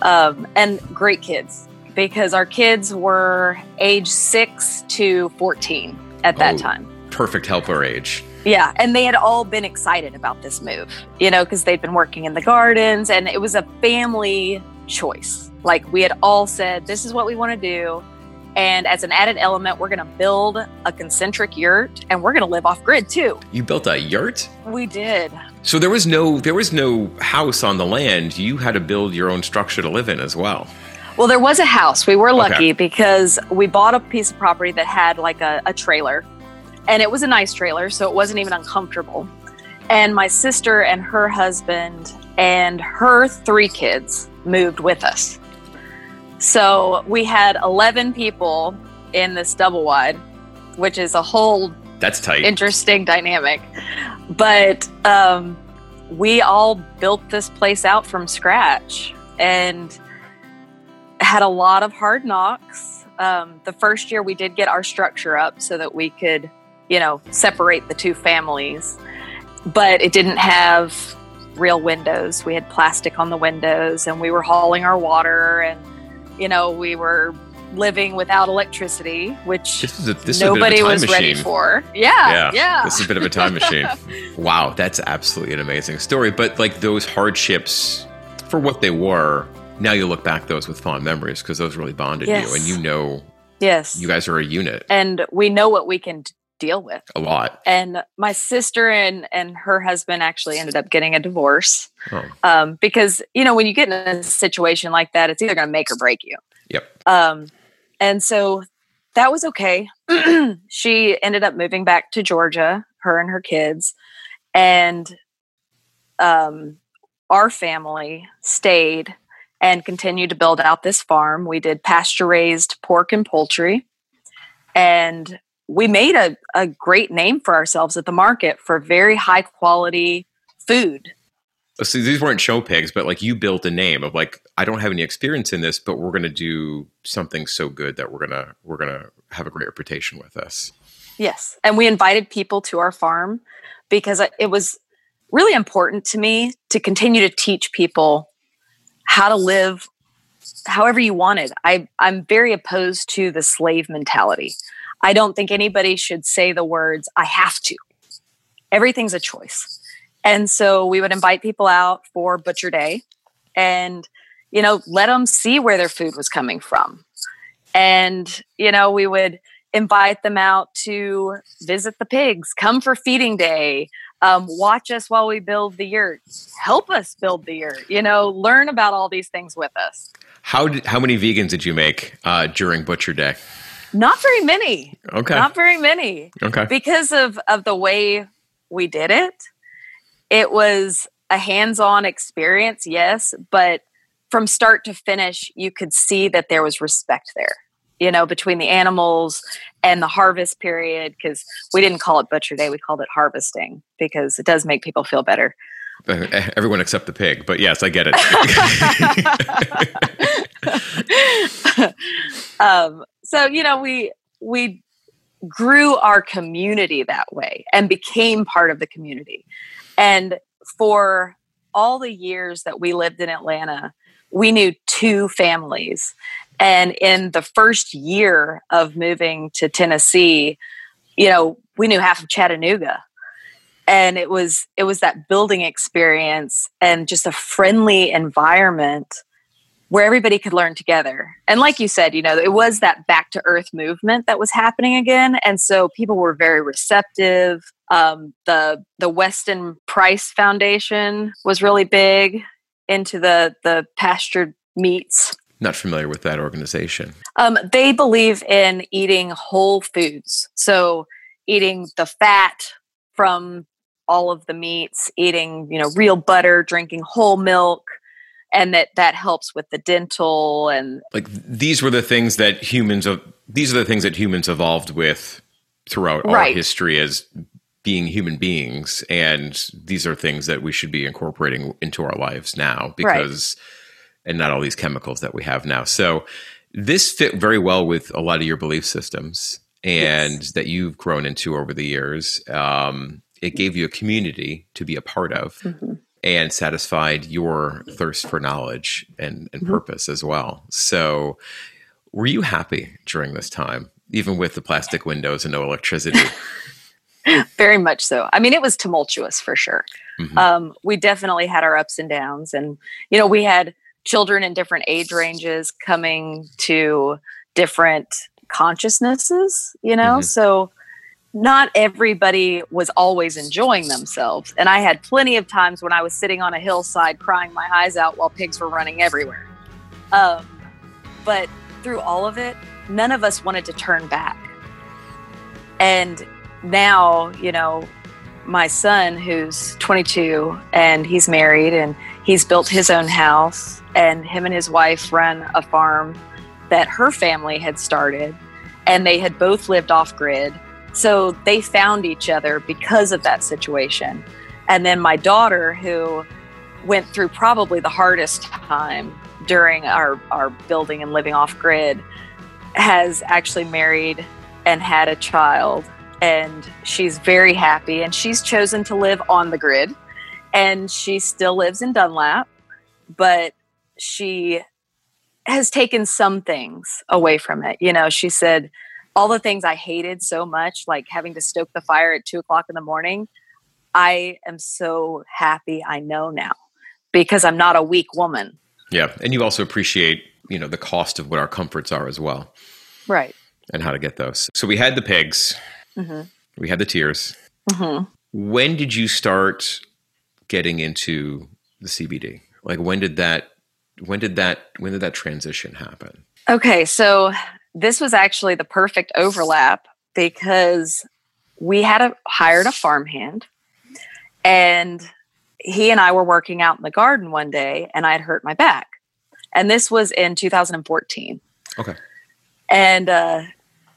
Um, and great kids because our kids were age six to 14 at that oh, time. Perfect helper age. Yeah, and they had all been excited about this move, you know, because they'd been working in the gardens and it was a family choice. Like we had all said, this is what we want to do. And as an added element, we're going to build a concentric yurt and we're going to live off grid too. You built a yurt? We did. So there was no there was no house on the land. You had to build your own structure to live in as well. Well, there was a house. We were lucky okay. because we bought a piece of property that had like a, a trailer. And it was a nice trailer, so it wasn't even uncomfortable. And my sister and her husband and her three kids moved with us. So we had 11 people in this double wide, which is a whole that's tight. Interesting dynamic. But um, we all built this place out from scratch and had a lot of hard knocks. Um, the first year we did get our structure up so that we could, you know, separate the two families, but it didn't have real windows. We had plastic on the windows and we were hauling our water and, you know, we were living without electricity, which a, nobody was machine. ready for. Yeah, yeah, yeah. This is a bit of a time machine. <laughs> wow, that's absolutely an amazing story. But like those hardships, for what they were, now you look back those with fond memories because those really bonded yes. you, and you know, yes, you guys are a unit, and we know what we can deal with a lot. And my sister and and her husband actually ended up getting a divorce oh. um, because you know when you get in a situation like that, it's either going to make or break you. Yep. Um, and so that was okay. <clears throat> she ended up moving back to Georgia, her and her kids. And um, our family stayed and continued to build out this farm. We did pasture raised pork and poultry. And we made a, a great name for ourselves at the market for very high quality food. So these weren't show pigs, but like you built a name of like I don't have any experience in this, but we're going to do something so good that we're gonna we're gonna have a great reputation with us. Yes, and we invited people to our farm because it was really important to me to continue to teach people how to live however you wanted. I I'm very opposed to the slave mentality. I don't think anybody should say the words I have to. Everything's a choice. And so we would invite people out for Butcher Day and, you know, let them see where their food was coming from. And, you know, we would invite them out to visit the pigs, come for feeding day, um, watch us while we build the yurt, help us build the yurt, you know, learn about all these things with us. How did, how many vegans did you make uh, during Butcher Day? Not very many. Okay. Not very many. Okay. Because of of the way we did it it was a hands-on experience yes but from start to finish you could see that there was respect there you know between the animals and the harvest period because we didn't call it butcher day we called it harvesting because it does make people feel better. <laughs> Everyone except the pig but yes i get it. <laughs> Um, so you know we we grew our community that way and became part of the community and for all the years that we lived in Atlanta, we knew two families. And in the first year of moving to Tennessee, you know, we knew half of Chattanooga. And it was it was that building experience and just a friendly environment where everybody could learn together. And like you said, you know, it was that back to earth movement that was happening again. And so people were very receptive. Um, the the Weston Price Foundation was really big into the the pastured meats. Not familiar with that organization. Um, they believe in eating whole foods. So eating the fat from all of the meats, eating, you know, real butter, drinking whole milk, and that that helps with the dental and like these were the things that humans of these are the things that humans evolved with throughout right. our history as being human beings and these are things that we should be incorporating into our lives now because right. and not all these chemicals that we have now so this fit very well with a lot of your belief systems and yes. that you've grown into over the years um, it gave you a community to be a part of mm-hmm and satisfied your thirst for knowledge and, and mm-hmm. purpose as well. So, were you happy during this time, even with the plastic windows and no electricity? <laughs> Very much so. I mean, it was tumultuous for sure. Mm-hmm. Um, we definitely had our ups and downs, and you know, we had children in different age ranges coming to different consciousnesses. You know, mm-hmm. so not everybody was always enjoying themselves. And I had plenty of times when I was sitting on a hillside crying my eyes out while pigs were running everywhere. Um, but through all of it, none of us wanted to turn back. And now, you know, my son, who's 22 and he's married and he's built his own house, and him and his wife run a farm that her family had started, and they had both lived off grid. So they found each other because of that situation. And then my daughter, who went through probably the hardest time during our, our building and living off grid, has actually married and had a child. And she's very happy. And she's chosen to live on the grid. And she still lives in Dunlap. But she has taken some things away from it. You know she said all the things I hated so much like having to stoke the fire at two o'clock in the morning I am so happy I know now because I'm not a weak woman yeah and you also appreciate you know the cost of what our comforts are as well right and how to get those so we had the pigs Mm-hmm. We had the tears. Mm-hmm. When did you start getting into the CBD? Like when did that when did that when did that transition happen? Okay, so this was actually the perfect overlap because we had a, hired a farmhand and he and I were working out in the garden one day and I had hurt my back. And this was in 2014. Okay. And uh,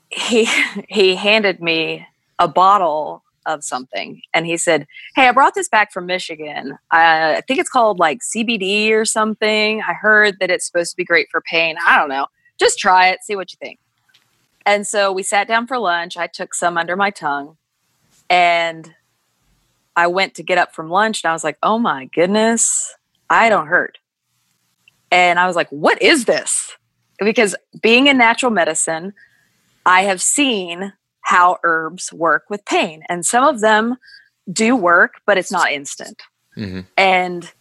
he <laughs> he handed me a bottle of something and he said hey i brought this back from michigan uh, i think it's called like cbd or something i heard that it's supposed to be great for pain i don't know just try it see what you think and so we sat down for lunch i took some under my tongue and i went to get up from lunch and i was like oh my goodness i don't hurt and i was like what is this because being in natural medicine I have seen how herbs work with pain, and some of them do work, but it's not instant. Mm-hmm. And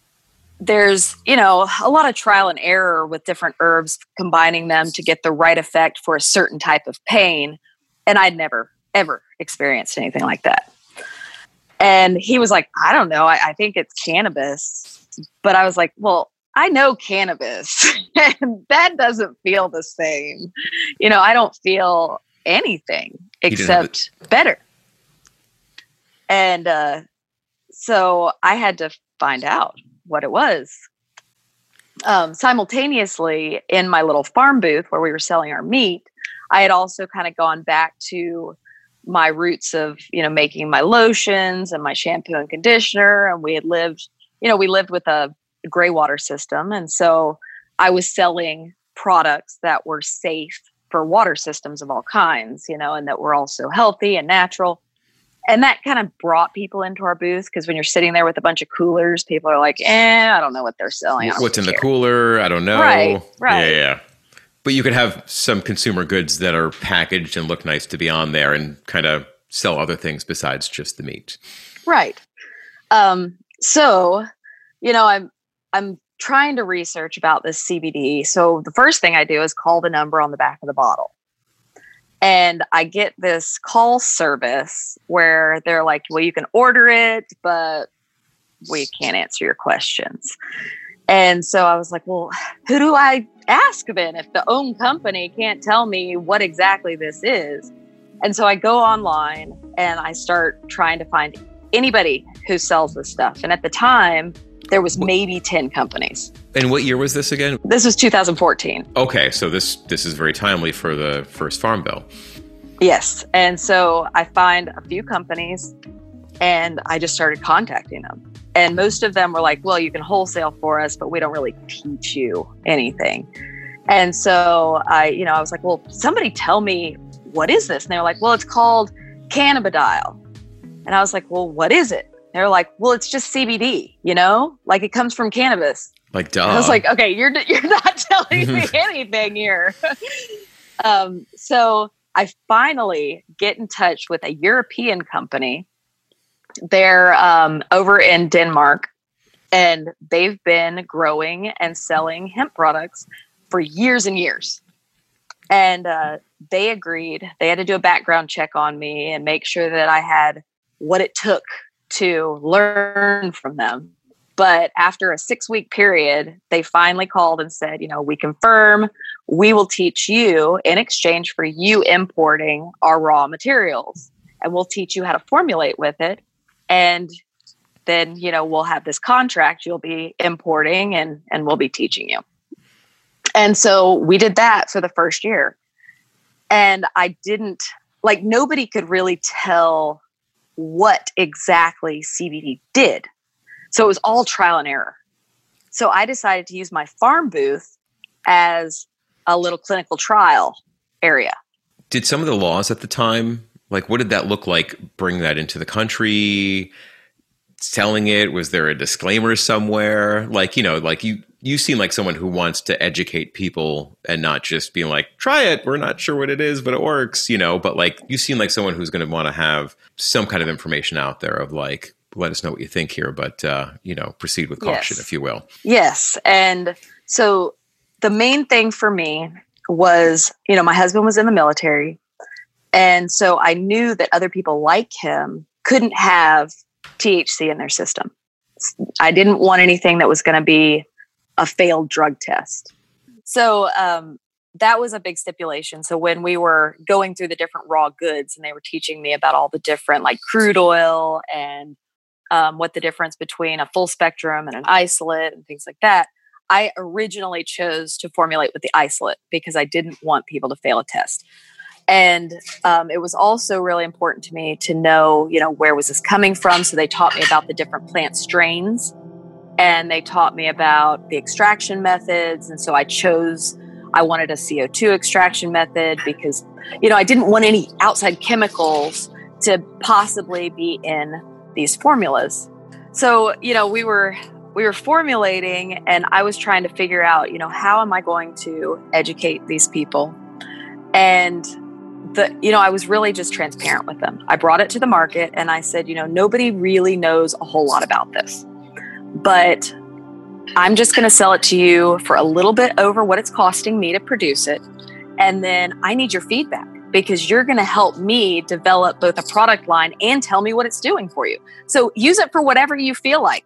there's, you know, a lot of trial and error with different herbs, combining them to get the right effect for a certain type of pain. And I'd never, ever experienced anything like that. And he was like, I don't know. I, I think it's cannabis. But I was like, well, I know cannabis <laughs> and that doesn't feel the same. You know, I don't feel anything except better. And uh, so I had to find out what it was. Um, simultaneously, in my little farm booth where we were selling our meat, I had also kind of gone back to my roots of you know making my lotions and my shampoo and conditioner and we had lived you know we lived with a gray water system. And so I was selling products that were safe for water systems of all kinds, you know, and that were also healthy and natural. And that kind of brought people into our booth because when you're sitting there with a bunch of coolers, people are like, eh, I don't know what they're selling. What's in care. the cooler? I don't know. Right, right. Yeah, yeah. But you could have some consumer goods that are packaged and look nice to be on there and kind of sell other things besides just the meat. Right. Um, so, you know, I'm I'm trying to research about this CBD. So the first thing I do is call the number on the back of the bottle. And I get this call service where they're like, well, you can order it, but we can't answer your questions. And so I was like, well, who do I ask then if the own company can't tell me what exactly this is? And so I go online and I start trying to find anybody who sells this stuff. And at the time, there was maybe 10 companies. And what year was this again? This was 2014. Okay, so this this is very timely for the first farm bill. Yes. And so I find a few companies and I just started contacting them. And most of them were like, "Well, you can wholesale for us, but we don't really teach you anything." And so I, you know, I was like, "Well, somebody tell me what is this?" And they were like, "Well, it's called cannabidiol." And I was like, "Well, what is it?" They're like, well, it's just CBD, you know, like it comes from cannabis. Like, duh. I was like, okay, you're <laughs> you're not telling me <laughs> anything here. <laughs> um, so I finally get in touch with a European company. They're um, over in Denmark, and they've been growing and selling hemp products for years and years. And uh, they agreed. They had to do a background check on me and make sure that I had what it took to learn from them. But after a six week period, they finally called and said, you know, we confirm we will teach you in exchange for you importing our raw materials. And we'll teach you how to formulate with it. and then you know we'll have this contract you'll be importing and and we'll be teaching you and so we did that for the first year and i didn't like nobody could really tell what exactly cbd did. So it was all trial and error. So i decided to use my farm booth as a little clinical trial area. Did some of the laws at the time like what did that look like bring that into the country selling it? Was there a disclaimer somewhere? Like you know like you you seem like someone who wants to educate people and not just being like try it we're not sure what it is but it works you know but like you seem like someone who's going to want to have some kind of information out there of like let us know what you think here but uh you know proceed with caution Yes. if you will Yes. And so the main thing for me was, you know, my husband was in the military. And so I knew that other people like him couldn't have THC in their system. I didn't want anything that was going to be a failed drug test. So um, that was a big stipulation. So when we were going through the different raw goods and they were teaching me about all the different, like crude oil and um, what the difference between a full spectrum and an isolate and things like that. I originally chose to formulate with the isolate because I didn't want people to fail a test. And um, it was also really important to me to know, you know, where was this coming from? So they taught me about the different plant strains and they taught me about the extraction methods. And so I chose, I wanted a CO2 extraction method because, you know, I didn't want any outside chemicals to possibly be in these formulas. So, you know, we were we were formulating and I was trying to figure out, you know, how am I going to educate these people? And the you know, I was really just transparent with them. I brought it to the market and I said, you know, nobody really knows a whole lot about this. But I'm just going to sell it to you for a little bit over what it's costing me to produce it. And then I need your feedback because you're going to help me develop both a product line and tell me what it's doing for you. So use it for whatever you feel like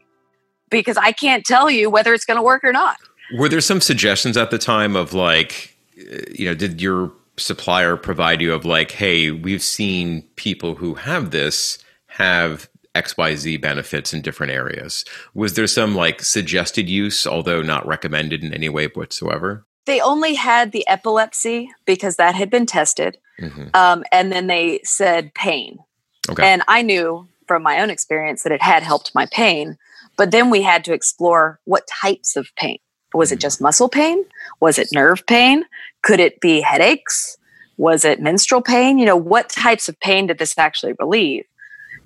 because I can't tell you whether it's going to work or not. were there some suggestions at the time of like uh, you know did your supplier provide you of like hey we've seen people who have this have xyz benefits in different areas was there some like suggested use although not recommended in any way whatsoever They only had the epilepsy because that had been tested. Mhm. Um, and then they said pain. okay And I knew from my own experience that it had helped my pain. But then we had to explore what types of pain. Was it just muscle pain? Was it nerve pain? Could it be headaches? Was it menstrual pain? You know, what types of pain did this actually relieve?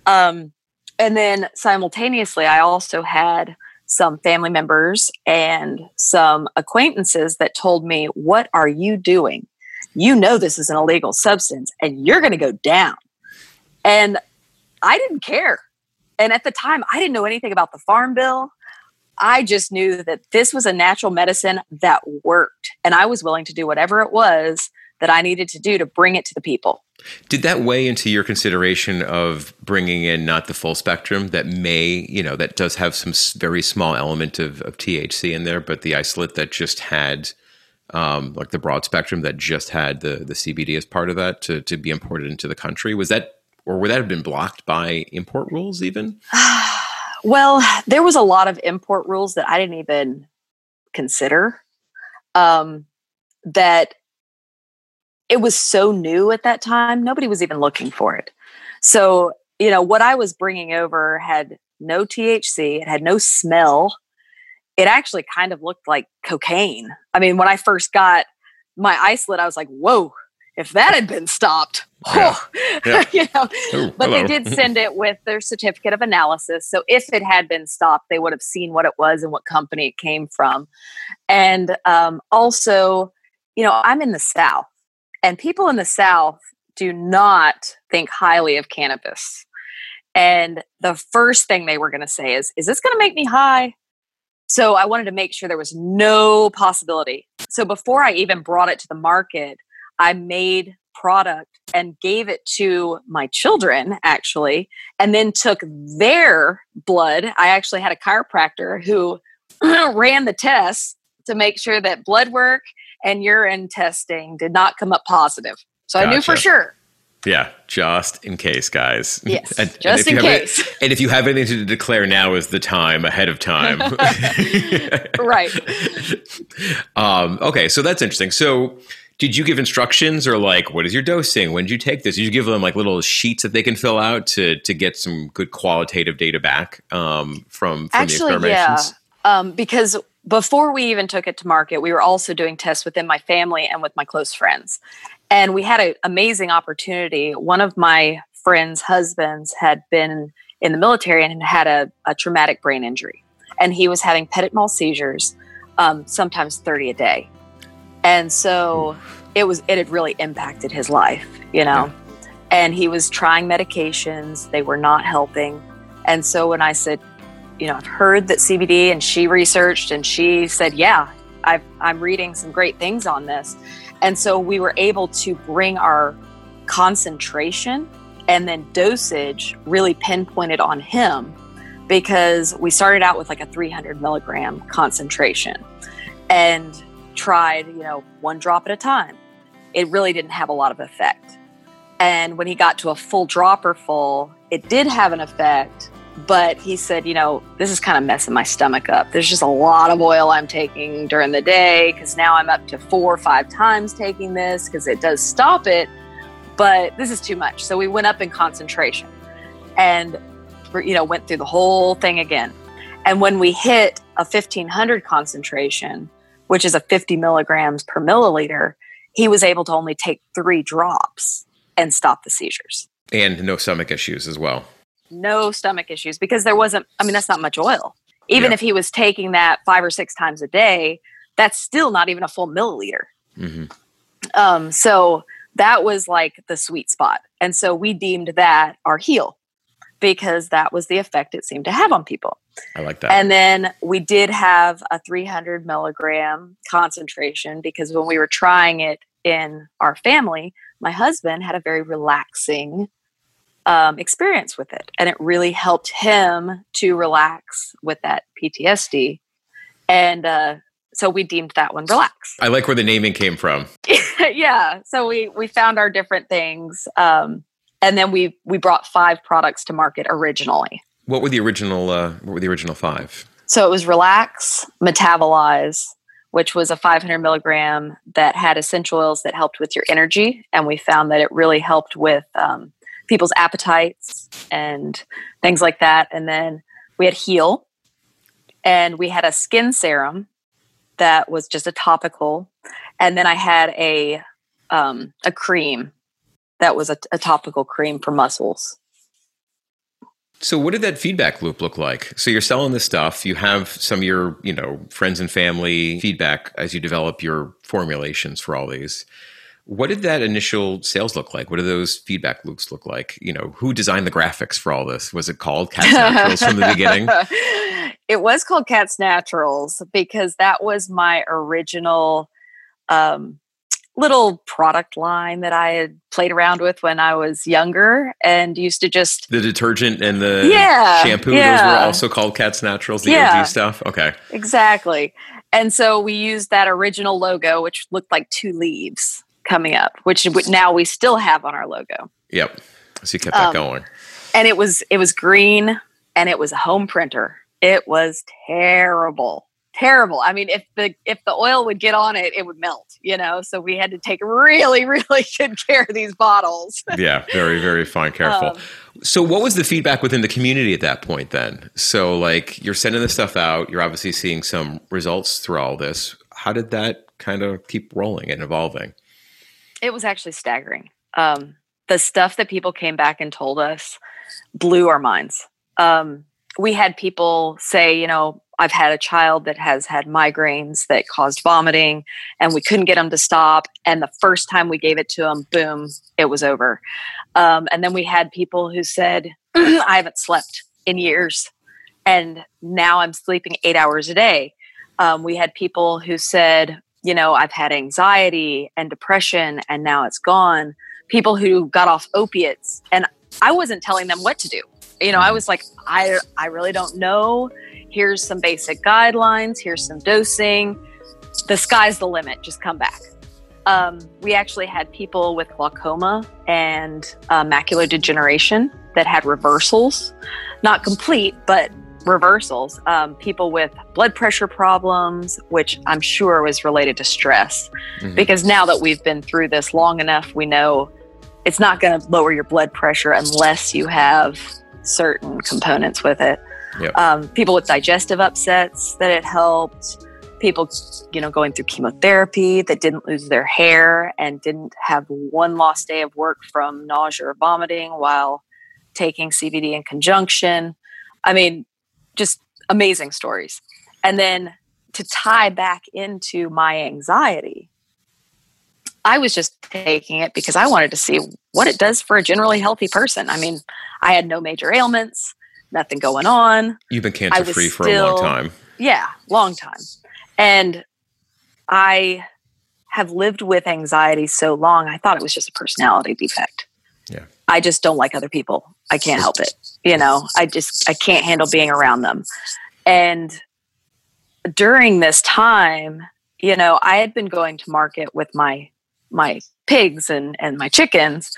Um, and then simultaneously, I also had some family members and some acquaintances that told me, What are you doing? You know, this is an illegal substance and you're going to go down. And I didn't care. And at the time, I didn't know anything about the farm bill. I just knew that this was a natural medicine that worked. And I was willing to do whatever it was that I needed to do to bring it to the people. did that weigh into your consideration of bringing in not the full spectrum that may you know that does have some very small element of, of thc in there but the isolate that just had um, like the broad spectrum that just had the the cbd as part of that to, to be imported into the country was that or would that have been blocked by import rules even <sighs> Well, there was a lot of import rules that I didn't even consider. Um, that it was so new at that time, nobody was even looking for it. So, you know, what I was bringing over had no THC, it had no smell. It actually kind of looked like cocaine. I mean, when I first got my isolate, I was like, whoa, if that had been stopped, <laughs> Yeah. <laughs> Yeah. you know, Ooh, but hello. they did <laughs> send it with their certificate of analysis. So if it had been stopped, they would have seen what it was and what company it came from. And um, also, you know, I'm in the South, and people in the South do not think highly of cannabis. And the first thing they were going to say is, Is this going to make me high? So I wanted to make sure there was no possibility. So before I even brought it to the market, I made product and gave it to my children actually and then took their blood i actually had a chiropractor who <clears throat> ran the tests to make sure that blood work and urine testing did not come up positive so i knew for sure Yeah, just in case, guys. Yes, and, just and in case. Any, and if you have anything to declare, now is the time ahead of time. <laughs> right. <laughs> Um, okay, so that's interesting. So, did you give instructions or like, what is your dosing? When did you take this? Did you give them like little sheets that they can fill out to to get some good qualitative data back um, from from Actually, the experimentations? Yeah, um, because before we even took it to market, we were also doing tests within my family and with my close friends. And we had an amazing opportunity. One of my friends' husbands had been in the military and had a, a traumatic brain injury. And he was having petit mal seizures, um, sometimes 30 a day. And so it was, it had really impacted his life, you know? Yeah. And he was trying medications, they were not helping. And so when I said, you know, I've heard that CBD and she researched and she said, yeah, i am reading some great things on this. And so we were able to bring our concentration and then dosage really pinpointed on him because we started out with like a 300 milligram concentration and tried, you know, one drop at a time. It really didn't have a lot of effect. And when he got to a full dropper full, it did have an effect, but he said, you know, this is kind of messing my stomach up. There's just a lot of oil I'm taking during the day because now I'm up to four or five times taking this because it does stop it, but this is too much. So we went up in concentration and, you know, went through the whole thing again. And when we hit a 1500 concentration, which is a 50 milligrams per milliliter, he was able to only take three drops and stop the seizures. And no stomach issues as well no stomach issues because there wasn't, I mean, that's not much oil. Even yeah. if he was taking that five or six times a day, that's still not even a full milliliter. Mm-hmm. Um, so that was like the sweet spot. And so we deemed that our heal because that was the effect it seemed to have on people. I like that. And then we did have a 300 milligram concentration because when we were trying it in our family, my husband had a very relaxing um, experience with it. And it really helped him to relax with that PTSD. And uh, so we deemed that one relax. I like where the naming came from. <laughs> yeah. So we we found our different things. Um, and then we we brought five products to market originally. What were the original uh, what were the original five? So it was relax, metabolize, which was a 500 milligram that had essential oils that helped with your energy. And we found that it really helped with um, people's appetites and things like that. And then we had Heal, and we had a skin serum that was just a topical, and then I had a um, a cream that was a, a topical cream for muscles. So what did that feedback loop look like? So you're selling this stuff, you have some of your, you know, friends and family feedback as you develop your formulations for all these. What did that initial sales look like? What do those feedback loops look like? You know, who designed the graphics for all this? Was it called Kat's <laughs> Naturals from the beginning? It was called Kat's Naturals because that was my original um, little product line that I had played around with when I was younger and used to just the detergent and the yeah, shampoo yeah. those were also called Kat's Naturals, the yeah, OG stuff. Okay. Exactly. And so we used that original logo, which looked like two leaves coming up, which now we still have on our logo. Yep. So you kept that um, going. And it was it was green and it was a home printer. It was terrible. Terrible. I mean, if the if the oil would get on it, it would melt, you know. So we had to take really, <laughs> really good care of these bottles. <laughs> yeah, very, very fine, careful. Um, so what was the feedback within the community at that point then? So like you're sending this stuff out, you're obviously seeing some results through all this. How did that kind of keep rolling and evolving? It was actually staggering. Um, the stuff that people came back and told us blew our minds. Um, we had people say, you know, I've had a child that has had migraines that caused vomiting, and we couldn't get them to stop. And the first time we gave it to them, boom, it was over. Um, and then we had people who said, I haven't slept in years, and now I'm sleeping eight hours a day. Um, we had people who said, you know, I've had anxiety and depression and now it's gone. People who got off opiates and I wasn't telling them what to do. You know, I was like, I I really don't know. Here's some basic guidelines, here's some dosing. The sky's the limit. Just come back. Um, we actually had people with glaucoma and uh, macular degeneration that had reversals, not complete, but reversals. Um, people with blood pressure problems, which I'm sure was related to stress. Mm-hmm. Because now that we've been through this long enough, we know it's not going to lower your blood pressure unless you have certain components with it. Yep. Um, people with digestive upsets that it helped people you know going through chemotherapy that didn't lose their hair and didn't have one lost day of work from nausea or vomiting while taking cbd in conjunction i mean just amazing stories. And then to tie back into my anxiety i was just taking it because i wanted to see what it does for a generally healthy person. I mean i had no major ailments nothing going on. You've been cancer free for still, a long time. Yeah long time. And I have lived with anxiety so long, I thought it was just a personality defect. Yeah. I just don't like other people. I can't help it. You know, I just I can't handle being around them. And during this time, you know, I had been going to market with my my pigs and and my chickens,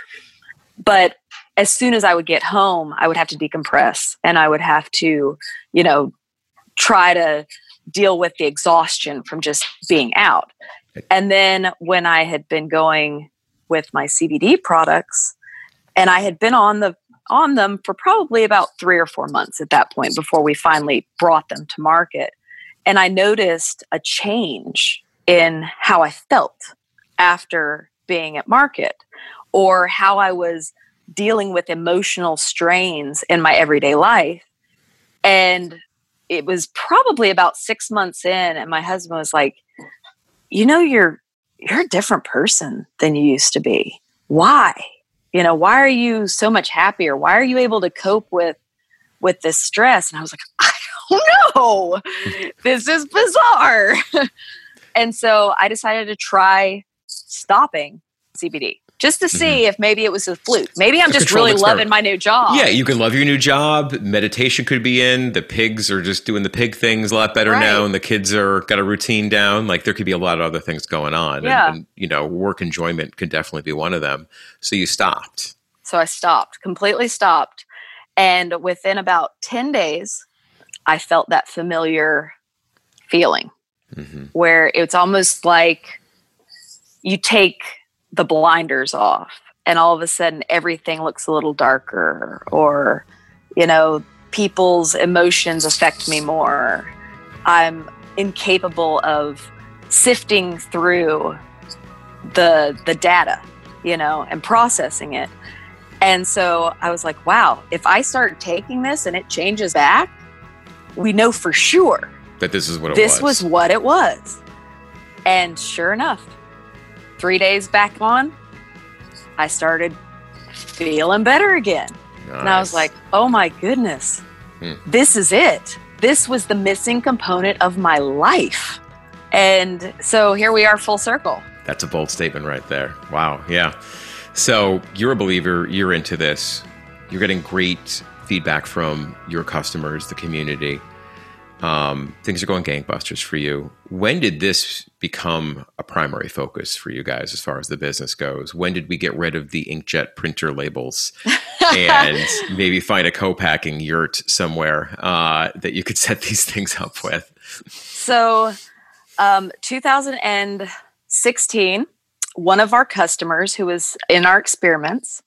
but as soon as I would get home, I would have to decompress and I would have to, you know, try to deal with the exhaustion from just being out. And then when I had been going with my CBD products, and I had been on the on them for probably about three or four months at that point before we finally brought them to market. And I noticed a change in how I felt after being at market or how I was dealing with emotional strains in my everyday life. And it was probably about six months in, and my husband was like, "You know, you're you're a different person than you used to be. Why? You know, why are you so much happier? Why are you able to cope with with this stress?" And I was like, <laughs> "I don't know. this is bizarre." <laughs> and so I decided to try stopping CBD just to mm-hmm. see if maybe it was a fluke. Maybe I'm just really experiment. loving my new job. Yeah, you can love your new job. Meditation could be in. The pigs are just doing the pig things a lot better right. now, and the kids are got a routine down. Like there could be a lot of other things going on. Yeah. And, and you know, work enjoyment could definitely be one of them. So you stopped. So I stopped, completely stopped. And within about 10 days, I felt that familiar feeling mm-hmm. where it's almost like you take the blinders off and all of a sudden everything looks a little darker or you know people's emotions affect me more. I'm incapable of sifting through the the data you know and processing it. And so i was like wow if i start taking this and it changes back we know for sure that this is what it this was. was what it was. And sure enough three days back on, I started feeling better again. Nice. And I was like, oh my goodness, hmm. this is it. This was the missing component of my life. And so here we are, full circle. That's a bold statement right there. Wow. Yeah. So you're a believer, you're into this, you're getting great feedback from your customers, the community um, things are going gangbusters for you. When did this become a primary focus for you guys as far as the business goes? When did we get rid of the inkjet printer labels <laughs> and maybe find a co-packing yurt somewhere uh, that you could set these things up with? So, um, 2016, one of our customers who was in our experiments,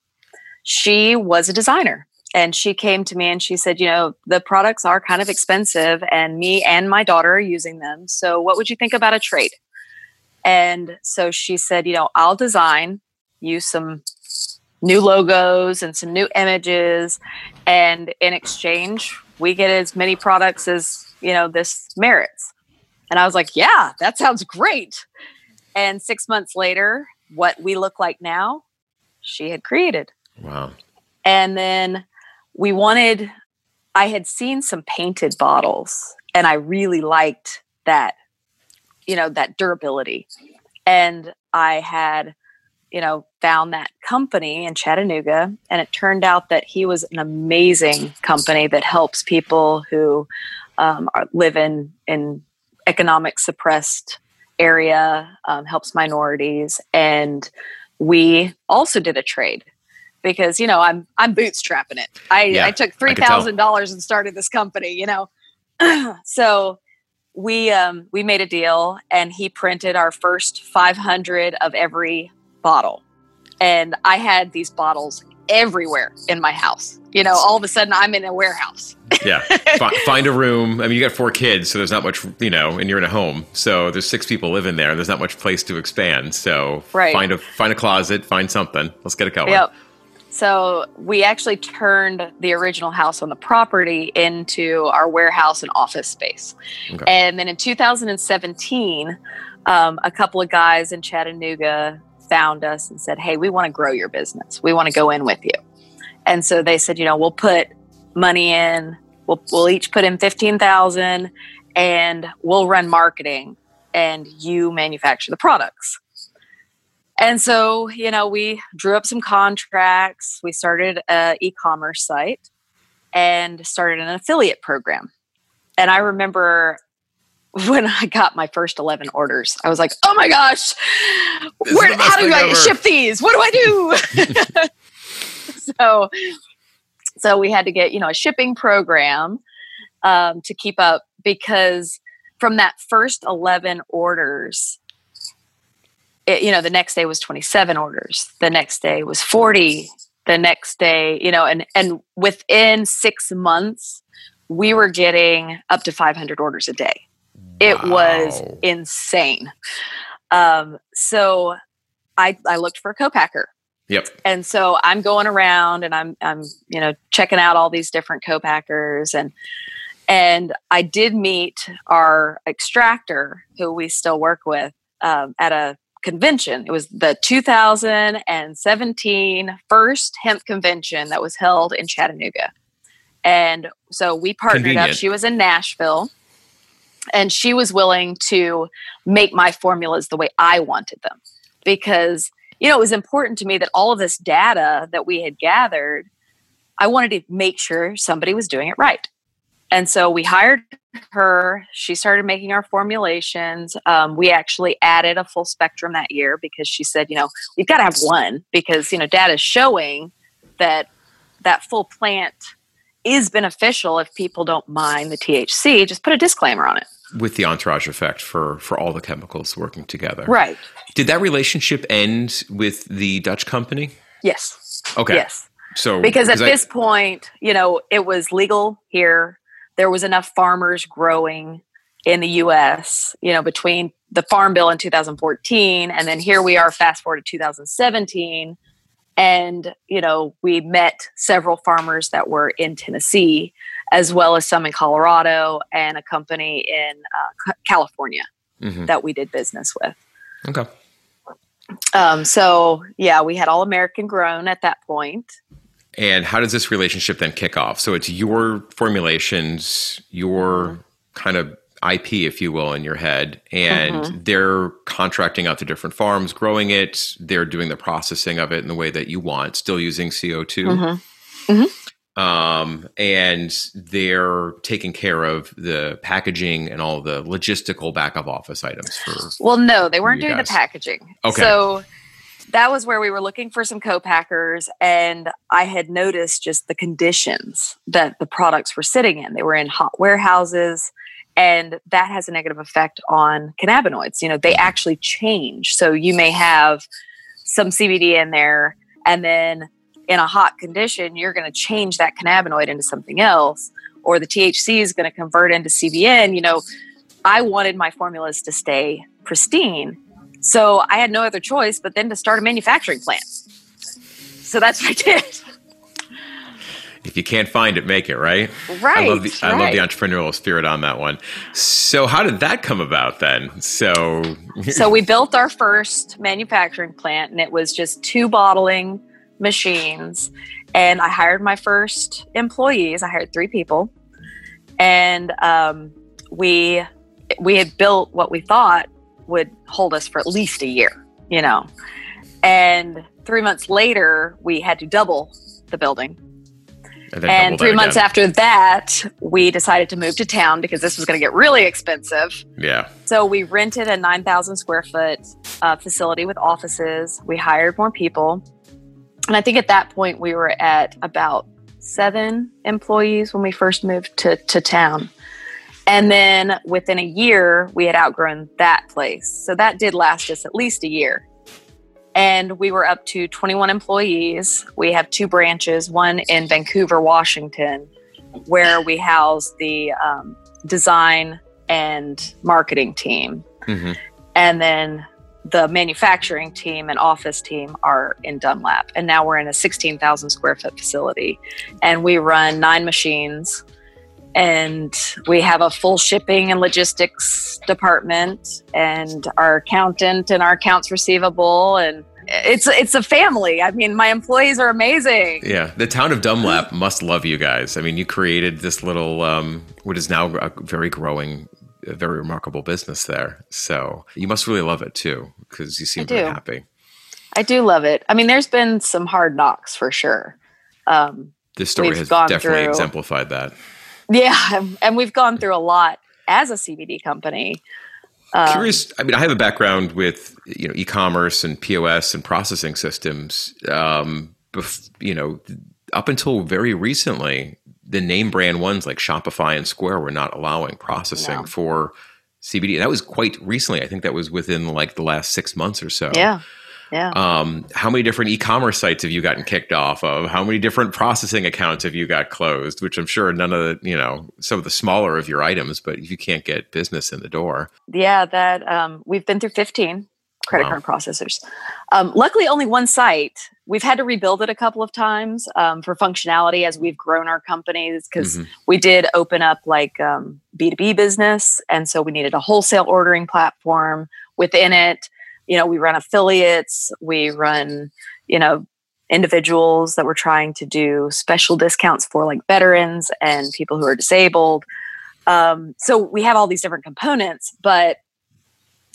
she was a designer and she came to me and she said, you know, the products are kind of expensive and me and my daughter are using them. So what would you think about a trade? And so she said, you know, I'll design you some new logos and some new images. And in exchange, we get as many products as, you know, this merits. And I was like, yeah, that sounds great. And six months later, what we look like now, she had created. Wow. And then we wanted I had seen some painted bottles and I really liked that you know that durability. And I had you know found that company in Chattanooga and it turned out that he was an amazing company that helps people who um, are, live in in economic suppressed area, um, helps minorities, and we also did a trade because you know I'm I'm bootstrapping it. I, yeah, I took three thousand dollars and started this company. You know, <clears throat> so we um, we made a deal, and he printed our first five hundred of every bottle, and I had these bottles everywhere in my house. You know, all of a sudden I'm in a warehouse. <laughs> yeah. find a room. I mean, you got four kids, so there's not much, you know, and you're in a home. So there's six people living there and there's not much place to expand. So right. find a find a closet, find something. Let's get it going. Yep. So we actually turned the original house on the property into our warehouse and office space. Okay. And then in 2017, um, a couple of guys in Chattanooga found us and said, Hey, we want to grow your business. We want to go in with you. And so they said, you know, we'll put money in, we'll, we'll each put in 15,000 and we'll run marketing and you manufacture the products. And so, you know, we drew up some contracts. We started an e commerce site and started an affiliate program. And I remember <laughs> when I got my first 11 orders, I was like, oh my gosh, where, how do I ever. ship these? What do I do? <laughs> so, so we had to get, you know, a shipping program um, to keep up because from that first 11 orders, it, you know, the next day was 27 orders. The next day was 40. The next day, you know, and, and within six months, we were getting up to 500 orders a day it was insane. Um, so I, I looked for a co-packer. Yep. And so I'm going around and I'm, I'm, you know, checking out all these different co-packers and, and I did meet our extractor who we still work with um, at a convention. It was the 2017 first hemp convention that was held in Chattanooga. And so we partnered Convenient. up. She was in Nashville and she was willing to make my formulas the way I wanted them because you know it was important to me that all of this data that we had gathered I wanted to make sure somebody was doing it right. And so we hired her. She started making our formulations. Um, we actually added a full spectrum that year because she said, you know, we've got to have one because, you know, data is showing that that full plant is beneficial if people don't mind the THC, just put a disclaimer on it. With the entourage effect for for all the chemicals working together. Right. Did that relationship end with the Dutch company? Yes. Okay. Yes. So because at I, this point, you know, it was legal here. There was enough farmers growing in the US, you know, between the farm bill in 2014 and then here we are fast forward to 2017 and, you know, we met several farmers that were in Tennessee, as well as some in Colorado and a company in uh, California mm-hmm. that we did business with. Okay. Um, so, yeah, we had all American grown at that point. And how does this relationship then kick off? So it's your formulations, your mm-hmm. kind of IP, if you will, in your head, and mm-hmm. they're contracting out to different farms, growing it. They're doing the processing of it in the way that you want, still using CO 2 mm-hmm. mm-hmm. um, and they're taking care of the packaging and all the logistical back of office items for. Well, no, they weren't doing guys. the packaging. Okay, so that was where we were looking for some co-packers and i had noticed just the conditions that the products were sitting in. They were in hot warehouses and that has a negative effect on cannabinoids. You know they mm-hmm. actually change. So you may have some cbd in there and then in a hot condition you're going to change that cannabinoid into something else or the thc is going to convert into cbn you know i wanted my formulas to stay pristine so i had no other choice but then to start a manufacturing plant so that's what i did if you can't find it, make it, right? Right. I love the, right. I love the entrepreneurial spirit on that one. So, how did that come about then? So, <laughs> so we built our first manufacturing plant, and it was just two bottling machines. And I hired my first employees. I hired three people, and um, we we had built what we thought would hold us for at least a year, you know. And three months later, we had to double the building And, and three months again. after that, we decided to move to town because this was going to get really expensive. Yeah. So we rented a 9,000 square foot uh, facility with offices. We hired more people. And I think at that point, we were at about seven employees when we first moved to, to town. And then within a year, we had outgrown that place. So that did last us at least a year. And we were up to 21 employees. We have two branches, one in Vancouver, Washington, where we house the um, design and marketing team. Mm-hmm. And then the manufacturing team and office team are in Dunlap. And now we're in a 16,000 square foot facility. And we run nine machines and we have a full shipping and logistics department and our accountant and our accounts receivable and it's it's a family. I mean, my employees are amazing. Yeah, the town of Dunlap must love you guys. I mean, you created this little um, what is now a very growing, a very remarkable business there. So you must really love it too, because you seem very happy. I do love it. I mean, there's been some hard knocks for sure. Um, this story has definitely through, exemplified that. Yeah, <laughs> and we've gone through a lot as a CBD company. Um, Curious. I mean, I have a background with you know e-commerce and POS and processing systems. Um, bef- you know, up until very recently, the name brand ones like Shopify and Square were not allowing processing no. for CBD. And That was quite recently. I think that was within like the last six months or so. Yeah. Yeah. Um, how many different e-commerce sites have you gotten kicked off of? How many different processing accounts have you got closed? Which I'm sure none of the, you know, some of the smaller of your items, but if you can't get business in the door. Yeah, that um, we've been through 15 credit wow. card processors. Um, luckily, only one site. We've had to rebuild it a couple of times um, for functionality as we've grown our companies because mm-hmm. we did open up like um, B2B business. And so we needed a wholesale ordering platform within it you know we run affiliates we run you know individuals that we're trying to do special discounts for like veterans and people who are disabled. Um, so we have all these different components but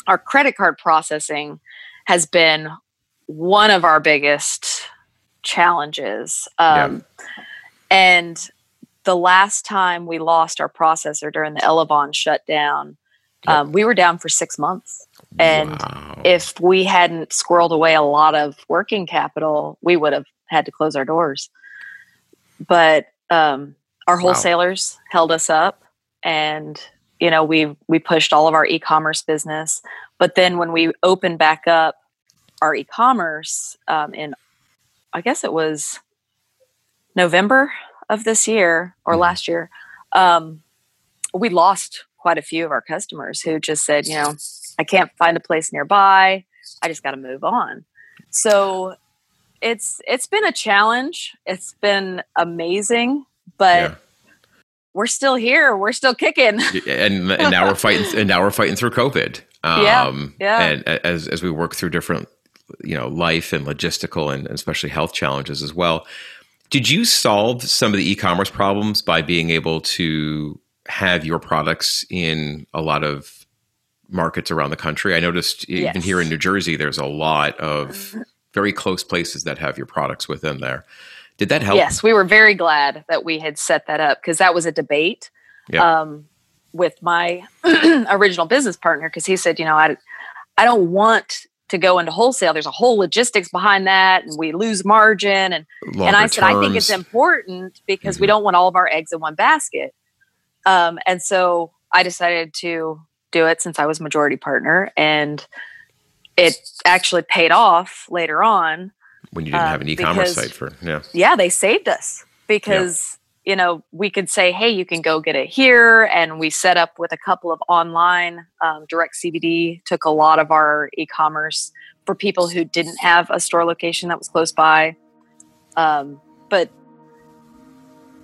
our credit card processing has been one of our biggest challenges. Um, yeah. and the last time we lost our processor during the Elavon shutdown um, we were down for six months and wow. if we hadn't squirreled away a lot of working capital, we would have had to close our doors. But um, our wholesalers wow. held us up, and you know we we pushed all of our e-commerce business. But then when we opened back up our e-commerce um, in, I guess it was November of this year or mm last year, um, we lost quite a few of our customers who just said, you know, I can't find a place nearby. I just got to move on. So it's it's been a challenge. It's been amazing, but yeah. we're still here. We're still kicking. and, and now we're fighting. <laughs> And now we're fighting through COVID. Um, yeah, yeah. And as as we work through different, you know, life and logistical and especially health challenges as well. Did you solve some of the e-commerce problems by being able to have your products in a lot of markets around the country. I noticed yes. even here in New Jersey, there's a lot of very close places that have your products within there. Did that help? Yes, we were very glad that we had set that up because that was a debate um, with my <clears throat> original business partner because he said, you know, I, I don't want to go into wholesale. There's a whole logistics behind that, and we lose margin. And Longer and I said, terms. I think it's important because mm-hmm. we don't want all of our eggs in one basket. Um, and so I decided to do it since I was majority partner, and it actually paid off later on. When you didn't have an um, e-commerce because, site for yeah, yeah, they saved us because yeah. you know we could say, hey, you can go get it here, and we set up with a couple of online um, direct CBD. Took a lot of our e-commerce for people who didn't have a store location that was close by. Um, but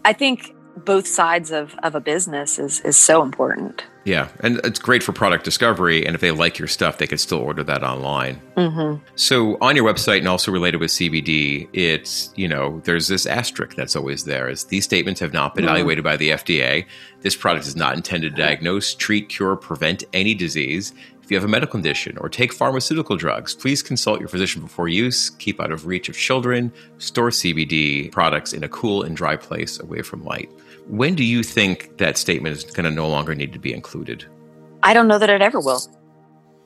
I think both sides of, of a business is, is so important. Yeah, and it's great for product discovery. And if they like your stuff, they can still order that online. Mm-hmm. So on your website, and also related with CBD, it's you know there's this asterisk that's always there. Is these statements have not been mm-hmm. evaluated by the FDA. This product is not intended to diagnose, treat, cure, prevent any disease. If you have a medical condition or take pharmaceutical drugs, please consult your physician before use. Keep out of reach of children. Store CBD products in a cool and dry place away from light. When do you think that statement is going to no longer need to be included? I don't know that it ever will.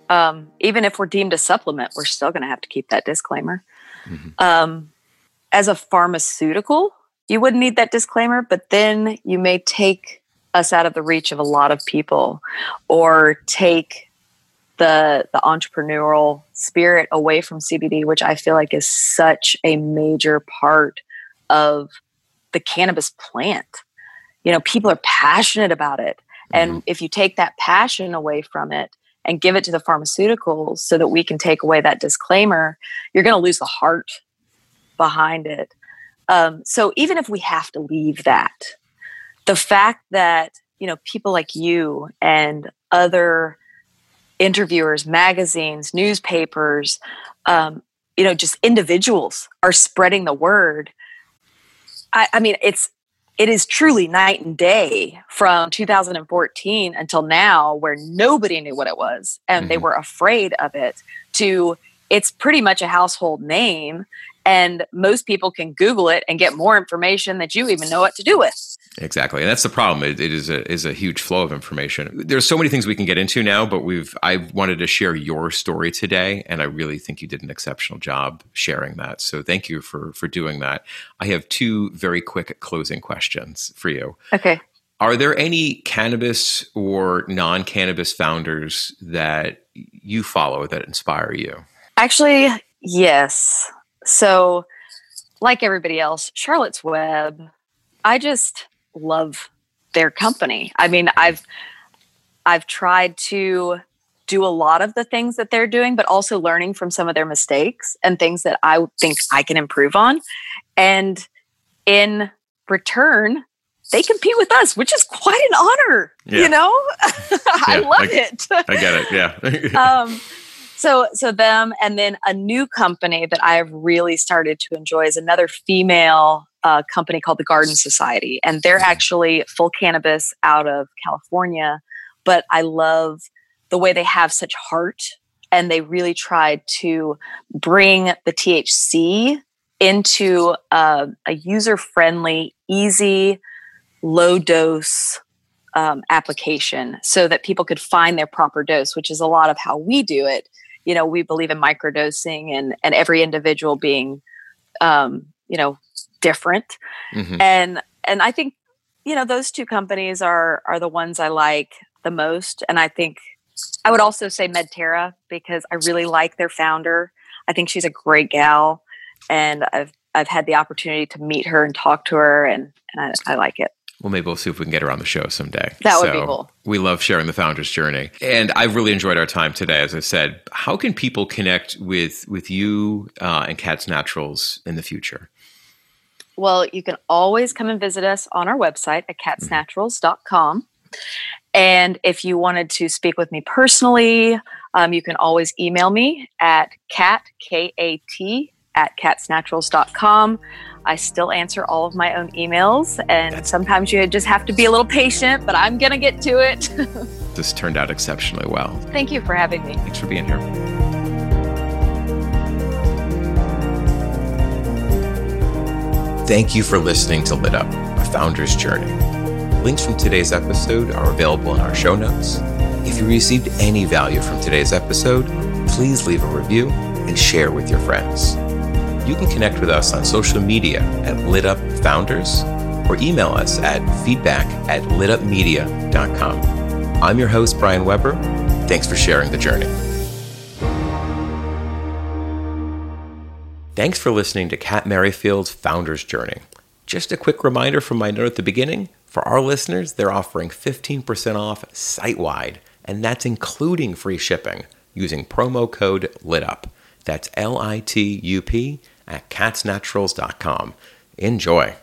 Um, even if we're deemed a supplement, we're still going to have to keep that disclaimer. Mm-hmm. Um, as a pharmaceutical, you wouldn't need that disclaimer, but then you may take us out of the reach of a lot of people or take the the entrepreneurial spirit away from CBD, which I feel like is such a major part of the cannabis plant. You know, people are passionate about it. And mm-hmm. if you take that passion away from it and give it to the pharmaceuticals so that we can take away that disclaimer, you're going to lose the heart behind it. Um, so even if we have to leave that, the fact that you know people like you and other interviewers, magazines, newspapers, um, you know, just individuals are spreading the word. I, I mean, it's it is truly night and day from 2014 until now, where nobody knew what it was and mm-hmm. they were afraid of it. To it's pretty much a household name, and most people can Google it and get more information that you even know what to do with. Exactly, and that's the problem. it, it is a is a huge flow of information. There's so many things we can get into now, but we've I wanted to share your story today, and I really think you did an exceptional job sharing that. So thank you for for doing that. I have two very quick closing questions for you. Okay. Are there any cannabis or non cannabis founders that you follow that inspire you? Actually, yes. So, like everybody else, Charlotte's Web, I just love their company. I mean, I've I've tried to do a lot of the things that they're doing, but also learning from some of their mistakes and things that I think I can improve on. And in return, they compete with us, which is quite an honor. Yeah. You know, <laughs> I love I, it. I get it. Yeah. <laughs> <laughs> um, so so them and then a new company that i have really started to enjoy is another female uh, company called the garden society and they're mm-hmm. actually full cannabis out of california but i love the way they have such heart and they really tried to bring the thc into a, a user friendly easy low dose um, application so that people could find their proper dose, which is a lot of how we do it you know we believe in microdosing and and every individual being um, you know different mm-hmm. and and i think you know those two companies are are the ones i like the most and i think i would also say medterra because i really like their founder i think she's a great gal and i've i've had the opportunity to meet her and talk to her and and i, I like it well, maybe we'll see if we can get her on the show someday. That would so be cool. We love sharing the founder's journey, and I've really enjoyed our time today. As I said, how can people connect with with you uh, and Kat's Naturals in the future? Well, you can always come and visit us on our website at katsnaturals.com. And if you wanted to speak with me personally, um, you can always email me at kat, K A T, at katsnaturals.com. I still answer all of my own emails, and sometimes you just have to be a little patient, but I'm going to get to it. <laughs> this turned out exceptionally well. Thank you for having me. Thanks for being here. Thank you for listening to Lit Up, a founder's journey. Links from today's episode are available in our show notes. If you received any value from today's episode, please leave a review and share with your friends you can connect with us on social media at Lit Up Founders or email us at feedback at litupmedia.com. I'm your host, Brian Weber. Thanks for sharing the journey. Thanks for listening to Kat Merrifield's Founder's Journey. Just a quick reminder from my note at the beginning for our listeners, they're offering 15% off site wide, and that's including free shipping using promo code LITUP. That's L I T U P at katsnaturals.com. Enjoy.